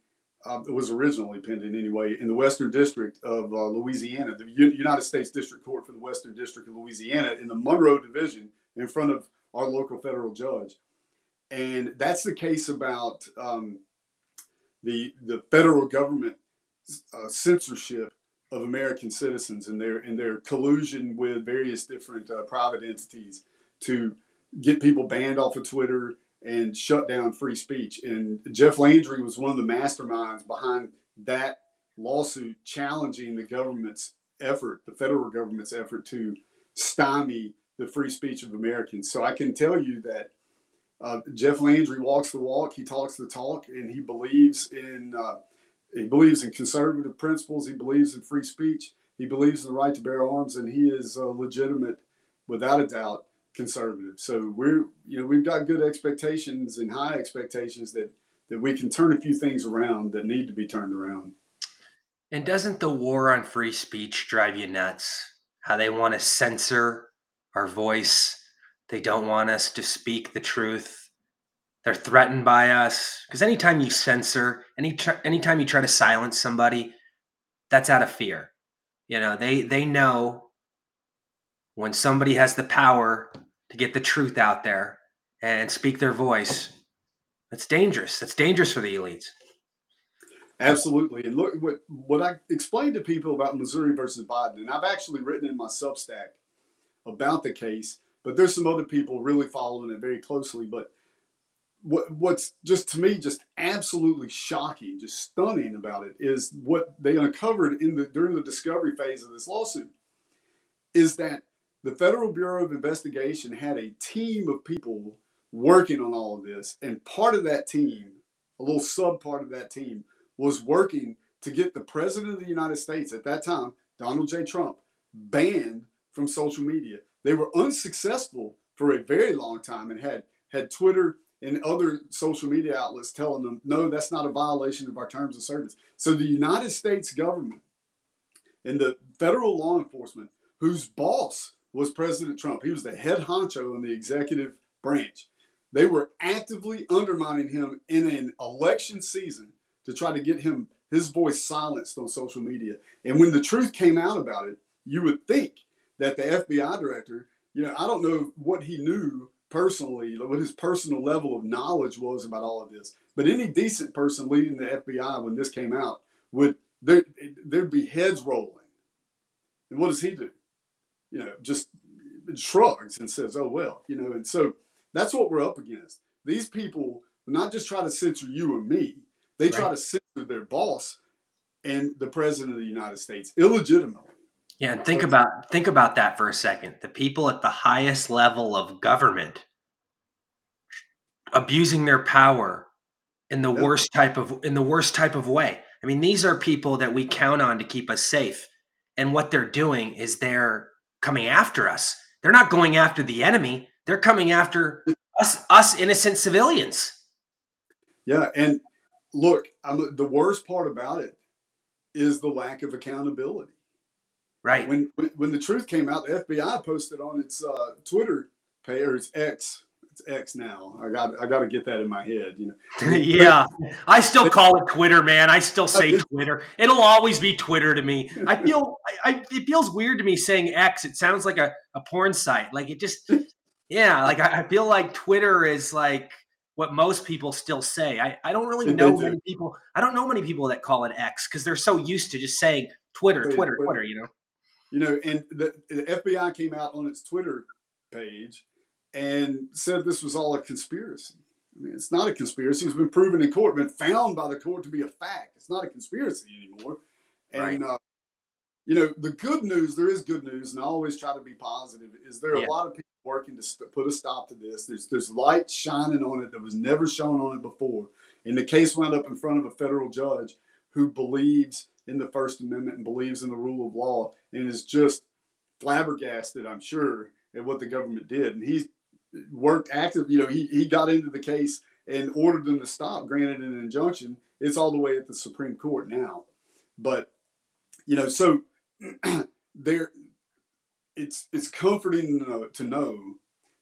Uh, it was originally pending anyway in the Western District of uh, Louisiana, the U- United States District Court for the Western District of Louisiana, in the Monroe Division, in front of our local federal judge. And that's the case about um, the the federal government uh, censorship of American citizens and their and their collusion with various different uh, private entities to get people banned off of Twitter and shut down free speech. And Jeff Landry was one of the masterminds behind that lawsuit challenging the government's effort, the federal government's effort to stymie the free speech of Americans. So I can tell you that uh, Jeff Landry walks the walk, he talks the talk, and he believes in uh, he believes in conservative principles. He believes in free speech. He believes in the right to bear arms, and he is uh, legitimate, without a doubt, conservative. So we're you know we've got good expectations and high expectations that that we can turn a few things around that need to be turned around. And doesn't the war on free speech drive you nuts? How they want to censor our voice. They don't want us to speak the truth. They're threatened by us because anytime you censor, any anytime you try to silence somebody, that's out of fear. You know, they they know when somebody has the power to get the truth out there and speak their voice. That's dangerous. That's dangerous for the elites. Absolutely. And look, what, what I explained to people about Missouri versus Biden, and I've actually written in my Substack about the case, but there's some other people really following it very closely. But what what's just to me just absolutely shocking, just stunning about it is what they uncovered in the during the discovery phase of this lawsuit is that the Federal Bureau of Investigation had a team of people working on all of this, and part of that team, a little sub part of that team, was working to get the president of the United States at that time, Donald J. Trump, banned from social media. They were unsuccessful for a very long time and had had Twitter and other social media outlets telling them, no, that's not a violation of our terms of service. So the United States government and the federal law enforcement, whose boss was President Trump, he was the head honcho in the executive branch. They were actively undermining him in an election season to try to get him his voice silenced on social media. And when the truth came out about it, you would think that the FBI director, you know, I don't know what he knew personally, what his personal level of knowledge was about all of this, but any decent person leading the FBI when this came out would there there'd be heads rolling. And what does he do? You know, just shrugs and says, "Oh well," you know. And so that's what we're up against. These people not just try to censor you and me; They try to censor their boss and the president of the United States illegitimately. Yeah, and think about think about that for a second. The people at the highest level of government abusing their power in the worst type of in the worst type of way. I mean, these are people that we count on to keep us safe. And what they're doing is they're coming after us. They're not going after the enemy. They're coming after us us innocent civilians. Yeah, and look, I'm, the worst part about it is the lack of accountability. Right. When when the truth came out, the FBI posted on its uh, Twitter page or its X. It's X now. I got I got to get that in my head. You know. yeah, I still call it Twitter, man. I still say Twitter. It'll always be Twitter to me. I feel I, I it feels weird to me saying X. It sounds like a, a porn site. Like it just yeah. Like I, I feel like Twitter is like what most people still say. I, I don't really know many people. I don't know many people that call it X because they're so used to just saying Twitter, Twitter, Twitter. You know. You know, and the, the FBI came out on its Twitter page and said this was all a conspiracy. I mean, it's not a conspiracy. It's been proven in court, been found by the court to be a fact. It's not a conspiracy anymore. And right. uh, you know, the good news, there is good news, and I always try to be positive, is there are yeah. a lot of people working to st- put a stop to this. There's there's light shining on it that was never shown on it before. And the case wound up in front of a federal judge who believes in the First Amendment and believes in the rule of law and is just flabbergasted, I'm sure, at what the government did. And he's worked active, you know, he, he got into the case and ordered them to stop, granted an injunction. It's all the way at the Supreme Court now. But, you know, so there it's it's comforting to know, to know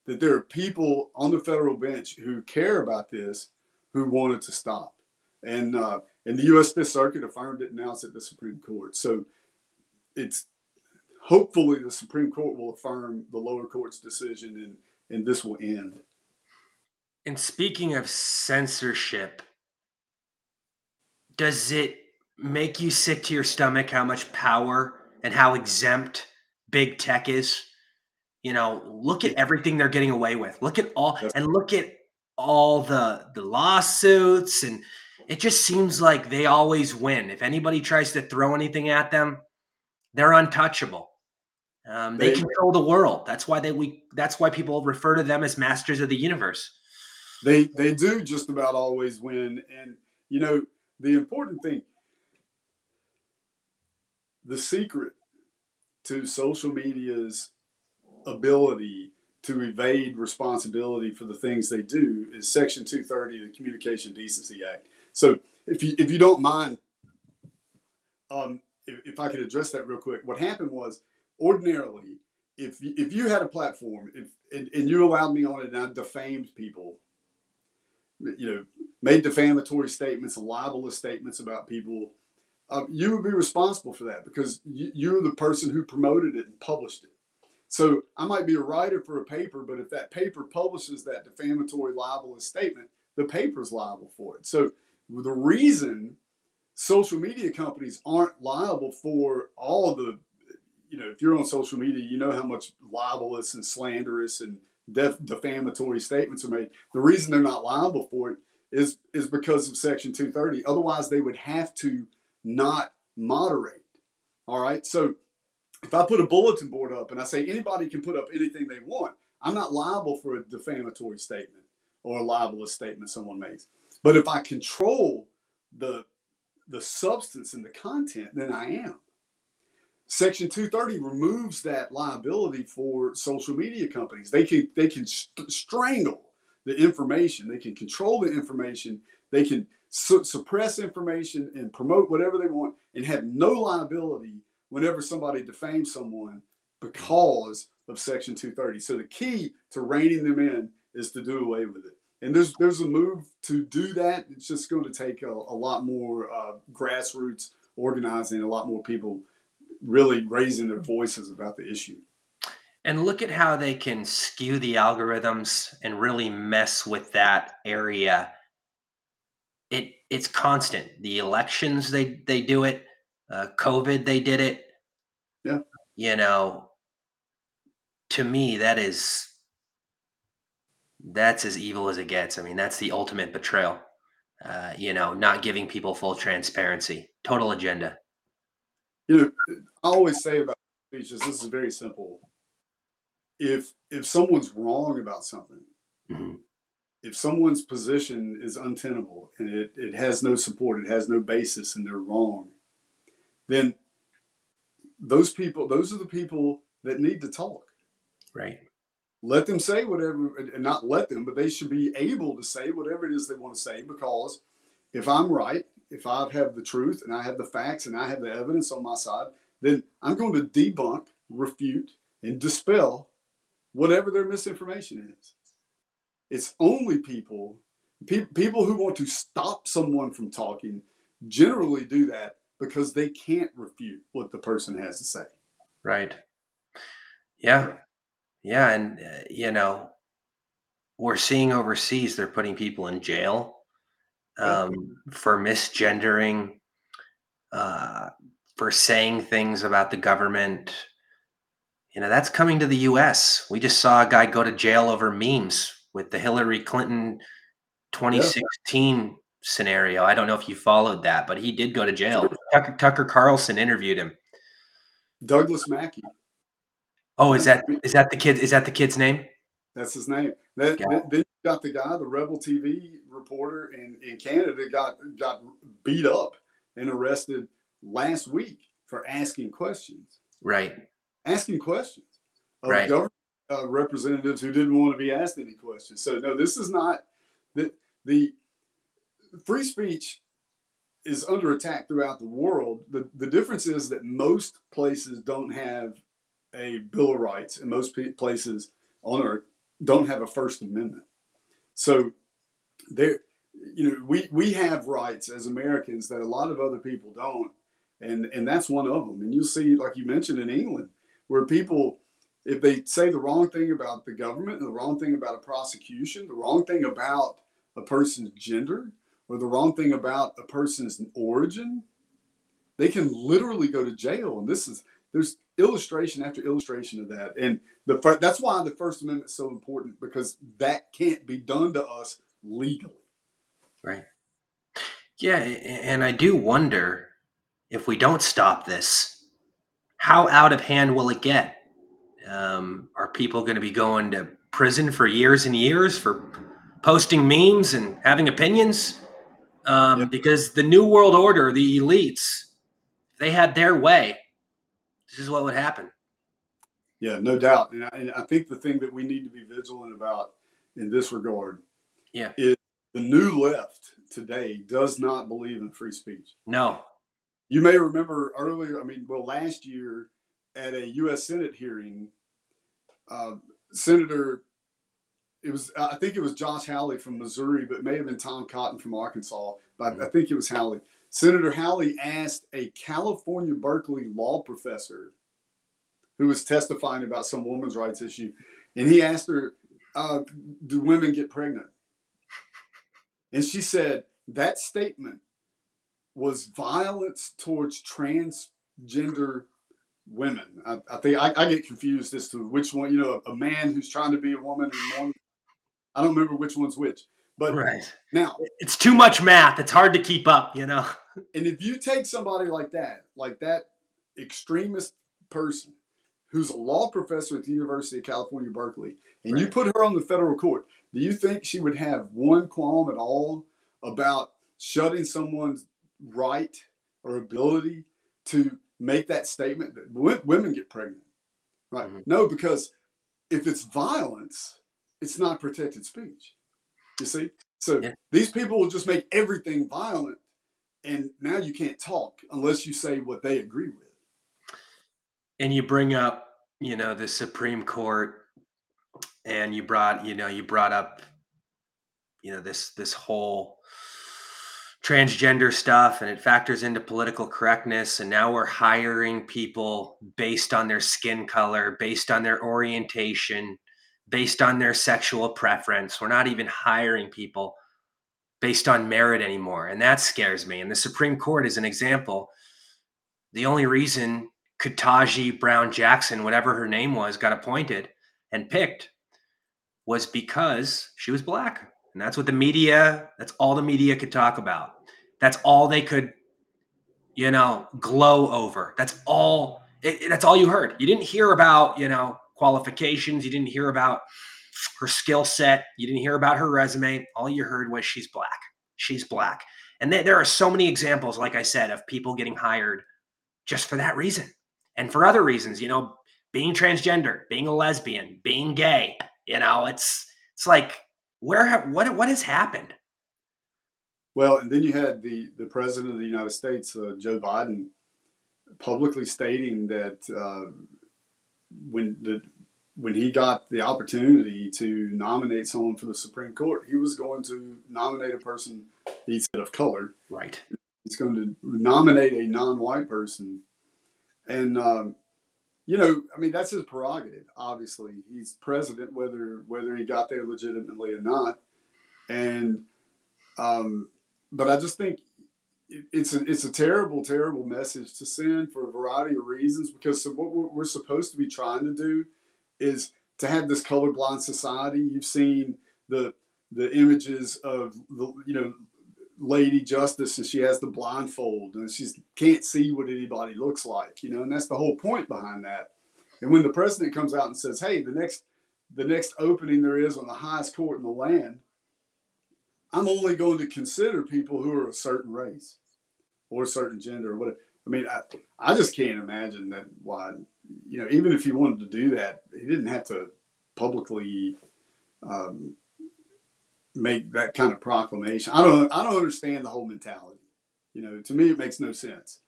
that there are people on the federal bench who care about this who wanted to stop. And uh, and the U.S. Fifth Circuit affirmed it, now it's at the Supreme Court. So it's hopefully the Supreme Court will affirm the lower court's decision, and and this will end. And speaking of censorship, does it make you sick to your stomach how much power and how exempt big tech is? You know, look at everything they're getting away with. Look at all and look at all the the lawsuits and it just seems like they always win. If anybody tries to throw anything at them, they're untouchable. Um, they, they control the world. That's why they we. That's why people refer to them as masters of the universe. They they do just about always win, and you know the important thing. The secret to social media's ability to evade responsibility for the things they do is Section 230 of the Communication Decency Act. So if you if you don't mind, um, if, if I could address that real quick, what happened was ordinarily, if if you had a platform, if and, and you allowed me on it, and I defamed people, you know, made defamatory statements, libelous statements about people, uh, you would be responsible for that because you, you're the person who promoted it and published it. So I might be a writer for a paper, but if that paper publishes that defamatory libelous statement, the paper's liable for it. So the reason social media companies aren't liable for all the you know if you're on social media you know how much libelous and slanderous and def- defamatory statements are made. The reason they're not liable for it is is because of section 230 otherwise they would have to not moderate. All right? So if i put a bulletin board up and i say anybody can put up anything they want i'm not liable for a defamatory statement or a libelous statement someone makes but if I control the the substance and the content, then I am. Section 230 removes that liability for social media companies. They can they can st- strangle the information. They can control the information. They can su- suppress information and promote whatever they want and have no liability whenever somebody defames someone because of Section 230. So the key to reining them in is to do away with it and there's there's a move to do that. It's just going to take a, a lot more uh, grassroots organizing, a lot more people really raising their voices about the issue. And look at how they can skew the algorithms and really mess with that area. It it's constant. The elections they they do it. Uh, COVID they did it. Yeah. You know, to me that is that's as evil as it gets. I mean, that's the ultimate betrayal. uh, you know, not giving people full transparency, total agenda. You know, I always say about speeches, this is very simple. If if someone's wrong about something, mm-hmm. if someone's position is untenable and it, it has no support, it has no basis, and they're wrong, then those people, those are the people that need to talk. Right. Let them say whatever, and not let them, but they should be able to say whatever it is they want to say because if I'm right, if I have the truth and I have the facts and I have the evidence on my side, then I'm going to debunk, refute, and dispel whatever their misinformation is. It's only people, pe- people who want to stop someone from talking generally do that because they can't refute what the person has to say. Right. Yeah. Yeah. And, uh, you know, we're seeing overseas, they're putting people in jail um, for misgendering, uh, for saying things about the government. You know, that's coming to the US. We just saw a guy go to jail over memes with the Hillary Clinton 2016 yeah. scenario. I don't know if you followed that, but he did go to jail. Tucker, Tucker Carlson interviewed him. Douglas Mackey. Oh, is that is that the kid? Is that the kid's name? That's his name. That, then you got the guy, the Rebel TV reporter in, in Canada, got got beat up and arrested last week for asking questions. Right. Asking questions of right. government uh, representatives who didn't want to be asked any questions. So no, this is not the the free speech is under attack throughout the world. The the difference is that most places don't have a Bill of Rights, and most places on earth don't have a First Amendment. So there, you know, we we have rights as Americans that a lot of other people don't, and and that's one of them. And you'll see, like you mentioned in England, where people, if they say the wrong thing about the government, and the wrong thing about a prosecution, the wrong thing about a person's gender, or the wrong thing about a person's origin, they can literally go to jail. And this is there's illustration after illustration of that. And the that's why the First Amendment is so important because that can't be done to us legally. Right. Yeah, and I do wonder if we don't stop this, how out of hand will it get? Um, are people going to be going to prison for years and years for posting memes and having opinions? Um, yeah. Because the New World Order, the elites, they had their way this is what would happen. Yeah, no doubt. And I, and I think the thing that we need to be vigilant about in this regard yeah. is the new left today does not believe in free speech. No. You may remember earlier, I mean, well, last year at a U.S. Senate hearing, uh, Senator, it was, I think it was Josh Hawley from Missouri, but it may have been Tom Cotton from Arkansas, but mm-hmm. I think it was Hawley. Senator Hawley asked a California Berkeley law professor who was testifying about some women's rights issue, and he asked her, uh, "Do women get pregnant?" And she said that statement was violence towards transgender women. I, I think I, I, get confused as to which one. You know, a, a man who's trying to be a woman and one. I don't remember which one's which. But right now, it's too much math. It's hard to keep up, you know. And if you take somebody like that, like that extremist person who's a law professor at the University of California, Berkeley, and right. you put her on the federal court, do you think she would have one qualm at all about shutting someone's right or ability to make that statement that women get pregnant? Right? Mm-hmm. No, because if it's violence, it's not protected speech. You see? So yeah. these people will just make everything violent. And now you can't talk unless you say what they agree with. And you bring up, you know, the Supreme Court and you brought, you know, you brought up, you know, this this whole transgender stuff and it factors into political correctness and now we're hiring people based on their skin color based on their orientation based on their sexual preference. We're not even hiring people based on merit anymore. And that scares me. And the Supreme Court is an example. The only reason Ketanji Brown Jackson, whatever her name was, got appointed and picked was because she was black. And that's what the media, that's all the media could talk about. That's all they could, you know, glow over. That's all, it, that's all you heard. You didn't hear about, you know, qualifications. You didn't hear about her skill set. You didn't hear about her resume. All you heard was she's black. She's black. And th- there are so many examples, like I said, of people getting hired just for that reason and for other reasons, you know, being transgender, being a lesbian, being gay. You know, it's it's like where have what what has happened? Well, and then you had the the president of the United States, uh, Joe Biden, publicly stating that uh, when the when he got the opportunity to nominate someone for the Supreme Court, he was going to nominate a person he said of color. Right. He's going to nominate a non-white person, and um, you know, I mean, that's his prerogative. Obviously, he's president, whether whether he got there legitimately or not. And, um, but I just think it's a it's a terrible, terrible message to send for a variety of reasons. Because what we're supposed to be trying to do is to have this colorblind society. You've seen the the images of the you know lady justice and she has the blindfold and she can't see what anybody looks like you know and that's the whole point behind that and when the president comes out and says hey the next the next opening there is on the highest court in the land i'm only going to consider people who are a certain race or a certain gender or whatever i mean i, I just can't imagine that why you know even if he wanted to do that he didn't have to publicly um, make that kind of proclamation. I don't I don't understand the whole mentality. You know, to me it makes no sense.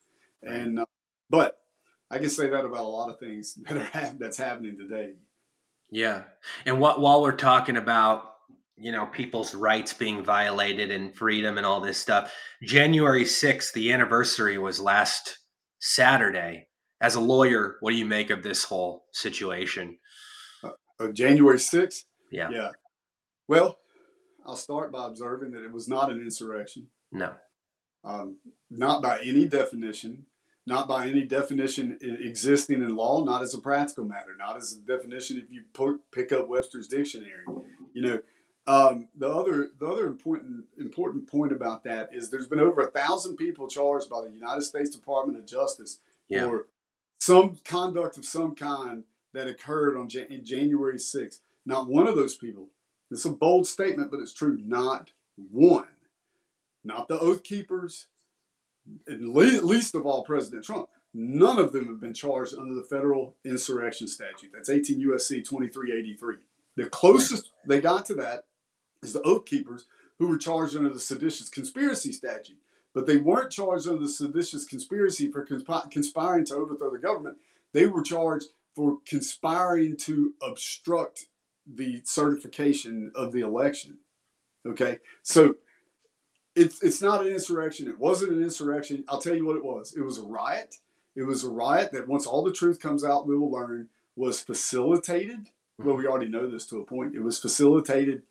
And uh, but I can say that about a lot of things that are that's happening today. Yeah. And what while we're talking about you know people's rights being violated and freedom and all this stuff, January 6th, the anniversary was last Saturday. As a lawyer, what do you make of this whole situation? Uh, January 6th? Yeah. Yeah. Well, I'll start by observing that it was not an insurrection. No. Um, not by any definition, not by any definition existing in law, not as a practical matter, not as a definition if you put, pick up Webster's dictionary. You know, um, the other the other important important point about that is there's been over a thousand people charged by the United States Department of Justice yeah. for some conduct of some kind that occurred on Jan- January 6th. Not one of those people it's a bold statement, but it's true. Not one, not the Oath Keepers, and least of all President Trump. None of them have been charged under the federal insurrection statute. That's 18 USC 2383. The closest they got to that is the Oath Keepers, who were charged under the seditious conspiracy statute. But they weren't charged under the seditious conspiracy for consp- conspiring to overthrow the government. They were charged for conspiring to obstruct the certification of the election. Okay, so it's it's not an insurrection. It wasn't an insurrection. I'll tell you what it was. It was a riot. It was a riot that once all the truth comes out, we will learn was facilitated. Well, we already know this to a point. It was facilitated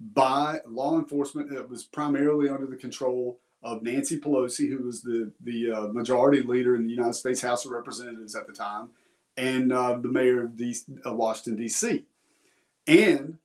by law enforcement. It was primarily under the control of Nancy Pelosi, who was the the uh, majority leader in the United States House of Representatives at the time, and uh, the mayor of, D- of Washington D.C. And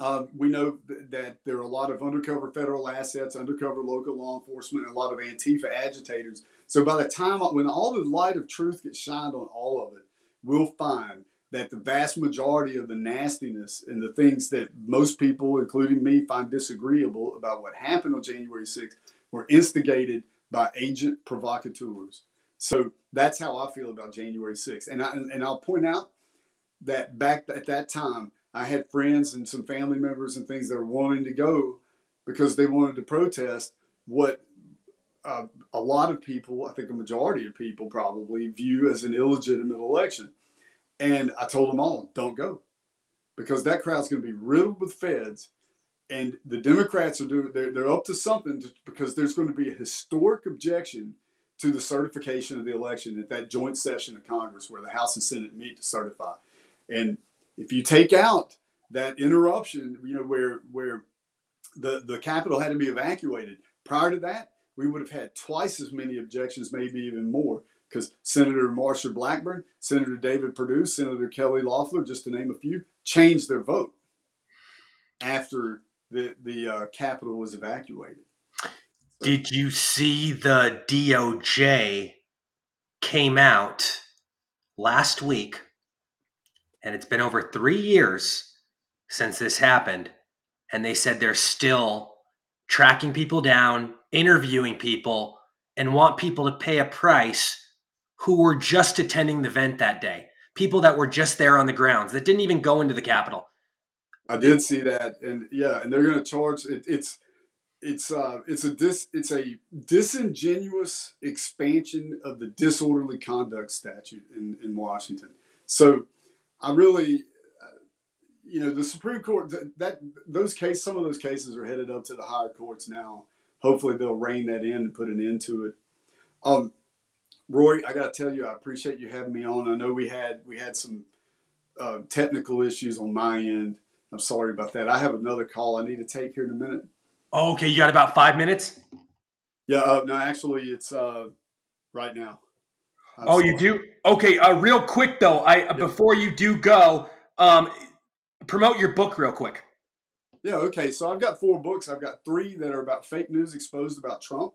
uh, we know th- that there are a lot of undercover federal assets, undercover local law enforcement, and a lot of Antifa agitators. So by the time, when all the light of truth gets shined on all of it, we'll find that the vast majority of the nastiness and the things that most people, including me, find disagreeable about what happened on January 6th were instigated by agent provocateurs. So that's how I feel about January 6th. And, I, and I'll point out that back at that time, I had friends and some family members and things that were wanting to go because they wanted to protest what uh, a lot of people, I think a majority of people probably view as an illegitimate election. And I told them all, don't go because that crowd's going to be riddled with feds. And the Democrats are doing, they're, they're up to something to, because there's going to be a historic objection to the certification of the election at that joint session of Congress where the House and Senate meet to certify. And if you take out that interruption, you know, where where the the Capitol had to be evacuated. Prior to that, we would have had twice as many objections, maybe even more, because Senator Marsha Blackburn, Senator David Perdue, Senator Kelly Loeffler, just to name a few, changed their vote after the the uh, Capitol was evacuated. Did you see the DOJ came out last week, and it's been over three years since this happened, and they said they're still tracking people down, interviewing people, and want people to pay a price who were just attending the event that day. People that were just there on the grounds that didn't even go into the Capitol. I did see that, and yeah, and they're going to charge. It, it's it's uh it's a dis it's a disingenuous expansion of the disorderly conduct statute in in Washington. So I really uh, you know the Supreme Court that, that those case some of those cases are headed up to the higher courts now. Hopefully they'll rein that in and put an end to it. Um Rory, I got to tell you I appreciate you having me on. I know we had we had some uh, technical issues on my end. I'm sorry about that. I have another call I need to take here in a minute. Okay, you got about five minutes. Yeah, uh, no, actually, it's uh, right now. I'm oh, sorry. you do? Okay, uh, real quick though, I yeah. before you do go, um, promote your book real quick. Yeah, okay. So I've got four books. I've got three that are about fake news exposed about Trump.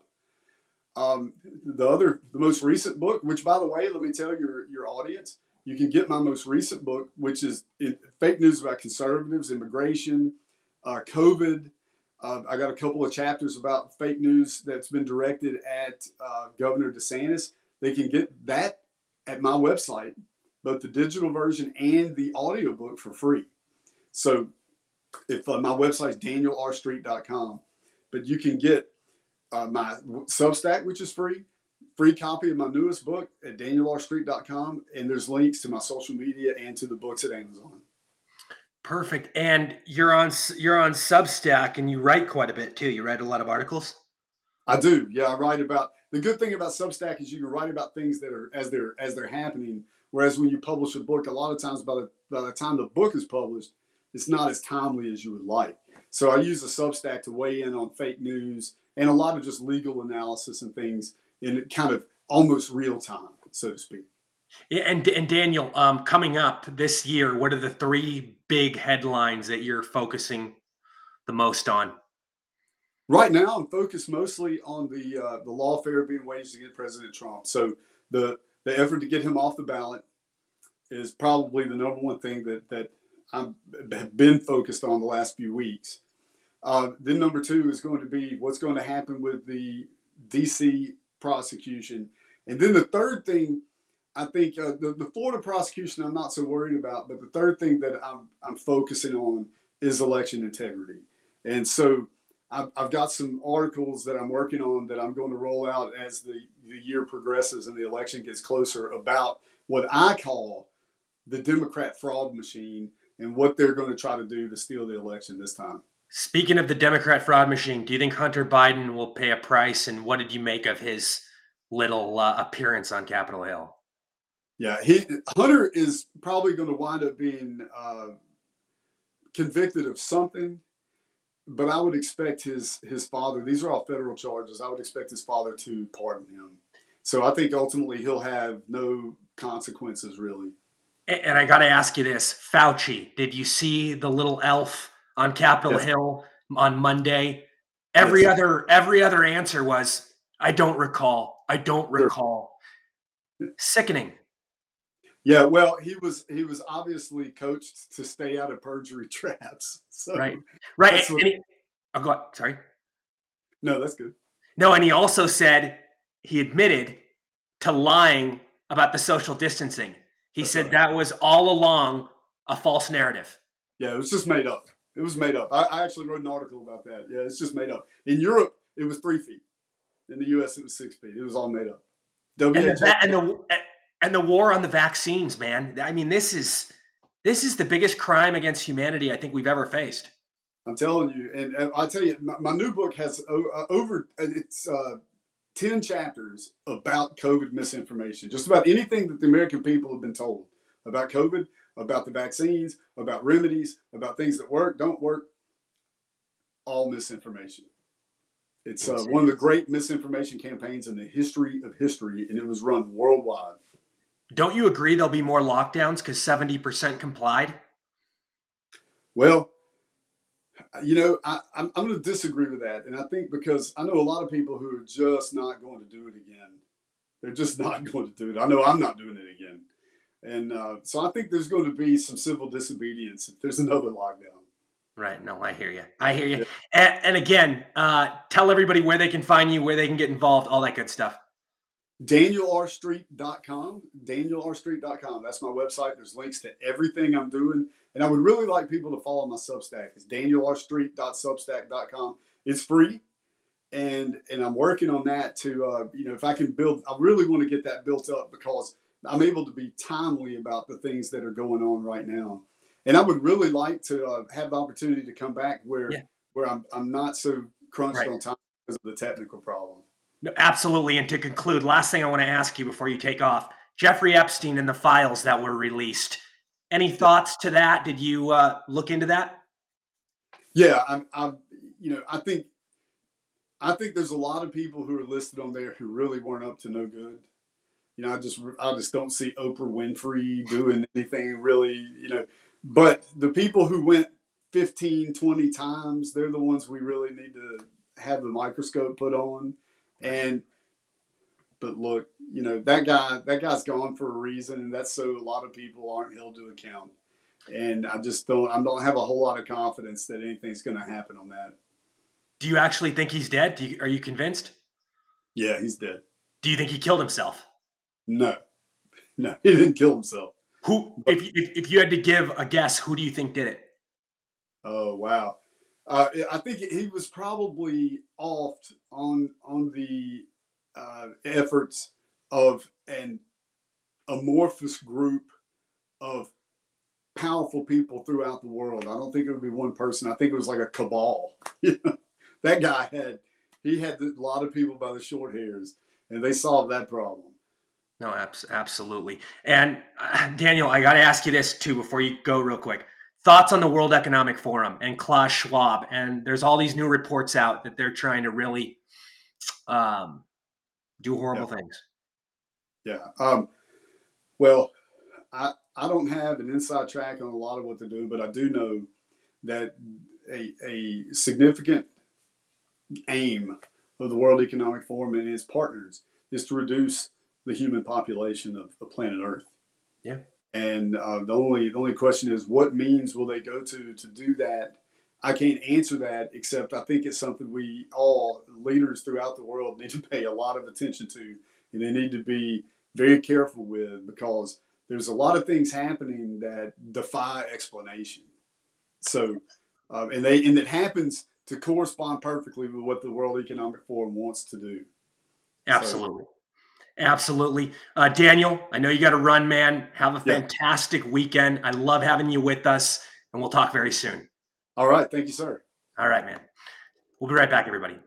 Um, the other, the most recent book, which by the way, let me tell your your audience, you can get my most recent book, which is fake news about conservatives, immigration, uh, COVID uh, I got a couple of chapters about fake news that's been directed at uh, Governor DeSantis. They can get that at my website, both the digital version and the audiobook for free. So if uh, my website is danielrstreet.com, but you can get uh, my Substack, which is free, free copy of my newest book at danielrstreet.com, and there's links to my social media and to the books at Amazon. Perfect. And you're on you're on Substack and you write quite a bit too. You write a lot of articles. I do. Yeah, I write about the good thing about Substack is you can write about things that are as they're as they're happening. Whereas when you publish a book, a lot of times by the by the time the book is published, it's not as timely as you would like. So I use a Substack to weigh in on fake news and a lot of just legal analysis and things in kind of almost real time, so to speak. Yeah, and and Daniel, um, coming up this year, what are the three big headlines that you're focusing the most on? Right now, I'm focused mostly on the uh, the lawfare being waged against President Trump. So the the effort to get him off the ballot is probably the number one thing that that I've been focused on the last few weeks. Uh, then number two is going to be what's going to happen with the DC prosecution, and then the third thing I think uh, the, the Florida prosecution I'm not so worried about, but the third thing that I'm, I'm focusing on is election integrity. And so I've, I've got some articles that I'm working on that I'm going to roll out as the, the year progresses and the election gets closer about what I call the Democrat fraud machine and what they're going to try to do to steal the election this time. Speaking of the Democrat fraud machine, do you think Hunter Biden will pay a price? And what did you make of his little uh, appearance on Capitol Hill? Yeah, he Hunter is probably going to wind up being uh, convicted of something, but I would expect his his father. These are all federal charges. I would expect his father to pardon him. So I think ultimately he'll have no consequences really. And I got to ask you this, Fauci. Did you see the little elf on Capitol yes. Hill on Monday? Every yes. other every other answer was, "I don't recall. I don't recall." Sickening. Yeah, well, he was he was obviously coached to stay out of perjury traps. So right, right. What, he, oh, go on. Sorry. No, that's good. No, and he also said he admitted to lying about the social distancing. He that's said right. that was all along a false narrative. Yeah, it was just made up. It was made up. I, I actually wrote an article about that. Yeah, it's just made up. In Europe, it was three feet. In the U.S., it was six feet. It was all made up. And the, and the, and the war on the vaccines, man. I mean, this is this is the biggest crime against humanity I think we've ever faced. I'm telling you, and, and I'll tell you, my, my, new book has uh, over it's uh, ten chapters about COVID misinformation. Just about anything that the American people have been told about COVID, about the vaccines, about remedies, about things that work, don't work, all misinformation. It's uh, one of the great misinformation campaigns in the history of history, and it was run worldwide. Don't you agree there'll be more lockdowns because 70% complied? Well, you know, I, I'm, I'm going to disagree with that. And I think because I know a lot of people who are just not going to do it again. They're just not going to do it. I know I'm not doing it again. And uh, so I think there's going to be some civil disobedience if there's another lockdown. Right. No, I hear you. I hear you. Yeah. And, and, again, uh, tell everybody where they can find you, where they can get involved, all that good stuff. DanielRStreet.com. DanielRStreet.com. That's my website. There's links to everything I'm doing. And I would really like people to follow my Substack. It's DanielRStreet.substack.com. It's free. And and I'm working on that to uh, you know, if I can build, I really want to get that built up because I'm able to be timely about the things that are going on right now and I would really like to uh, have the opportunity to come back where yeah. where I'm I'm not so crunched right. on time because of the technical problem. No, absolutely. And to conclude, last thing I want to ask you before you take off: Jeffrey Epstein and the files that were released. Any thoughts to that? Did you uh, look into that? Yeah, I'm, I'm. You know, I think I think there's a lot of people who are listed on there who really weren't up to no good. You know, I just I just don't see Oprah Winfrey doing anything really. You know, but the people who went 15, 20 times, they're the ones we really need to have the microscope put on. And but look, you know, that guy, that guy's gone for a reason, and that's so a lot of people aren't held to account. And I just don't I don't have a whole lot of confidence that anything's gonna happen on that. Do you actually think he's dead? You, are you convinced? Yeah, he's dead. Do you think he killed himself? No. No, he didn't kill himself. Who, if, if, if you had to give a guess, who do you think did it? Oh wow, uh, I think he was probably off on on the uh, efforts of an amorphous group of powerful people throughout the world. I don't think it would be one person. I think it was like a cabal. that guy had he had a lot of people by the short hairs, and they solved that problem. No, absolutely. And uh, Daniel, I got to ask you this too before you go, real quick. Thoughts on the World Economic Forum and Klaus Schwab? And there's all these new reports out that they're trying to really um, do horrible yeah. things. Yeah. Um, well, I I don't have an inside track on a lot of what they're doing, but I do know that a, a significant aim of the World Economic Forum and its partners is to reduce the human population of the planet Earth. Yeah. And uh, the only the only question is, what means will they go to to do that? I can't answer that, except I think it's something we all leaders throughout the world need to pay a lot of attention to, and they need to be very careful with because there's a lot of things happening that defy explanation. So, um, and they and it happens to correspond perfectly with what the World Economic Forum wants to do. Absolutely. So, Absolutely. Uh, Daniel, I know you got to run, man. Have a fantastic yeah. weekend. I love having you with us, and we'll talk very soon. All right. Thank you, sir. All right, man. We'll be right back, everybody.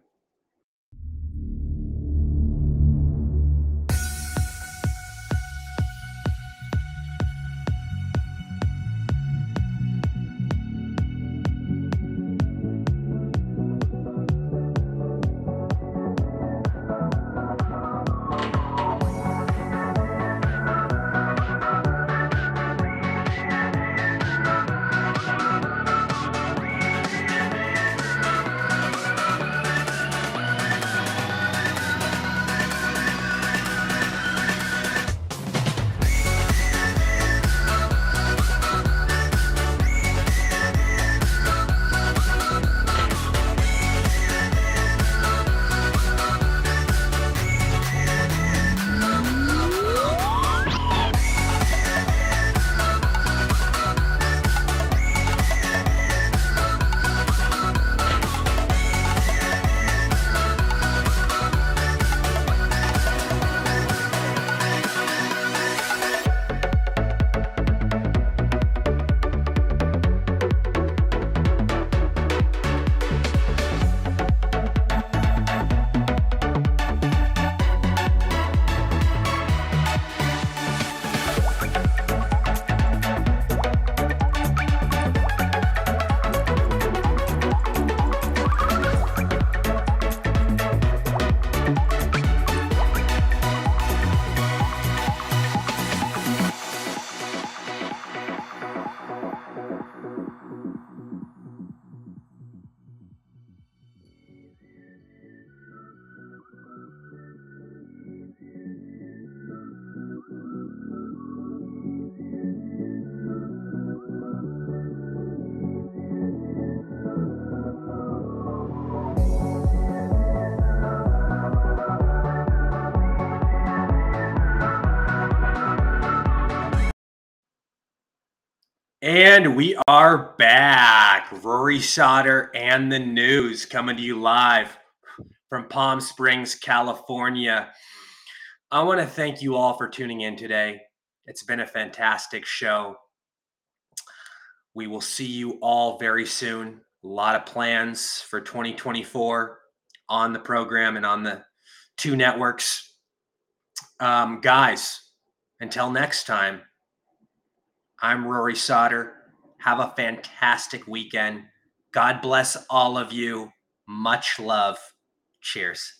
And we are back. Rory Sauter and the news coming to you live from Palm Springs, California. I want to thank you all for tuning in today. It's been a fantastic show. We will see you all very soon. A lot of plans for 2024 on the program and on the two networks. Um, guys, until next time. I'm Rory Sauter. Have a fantastic weekend. God bless all of you. Much love. Cheers.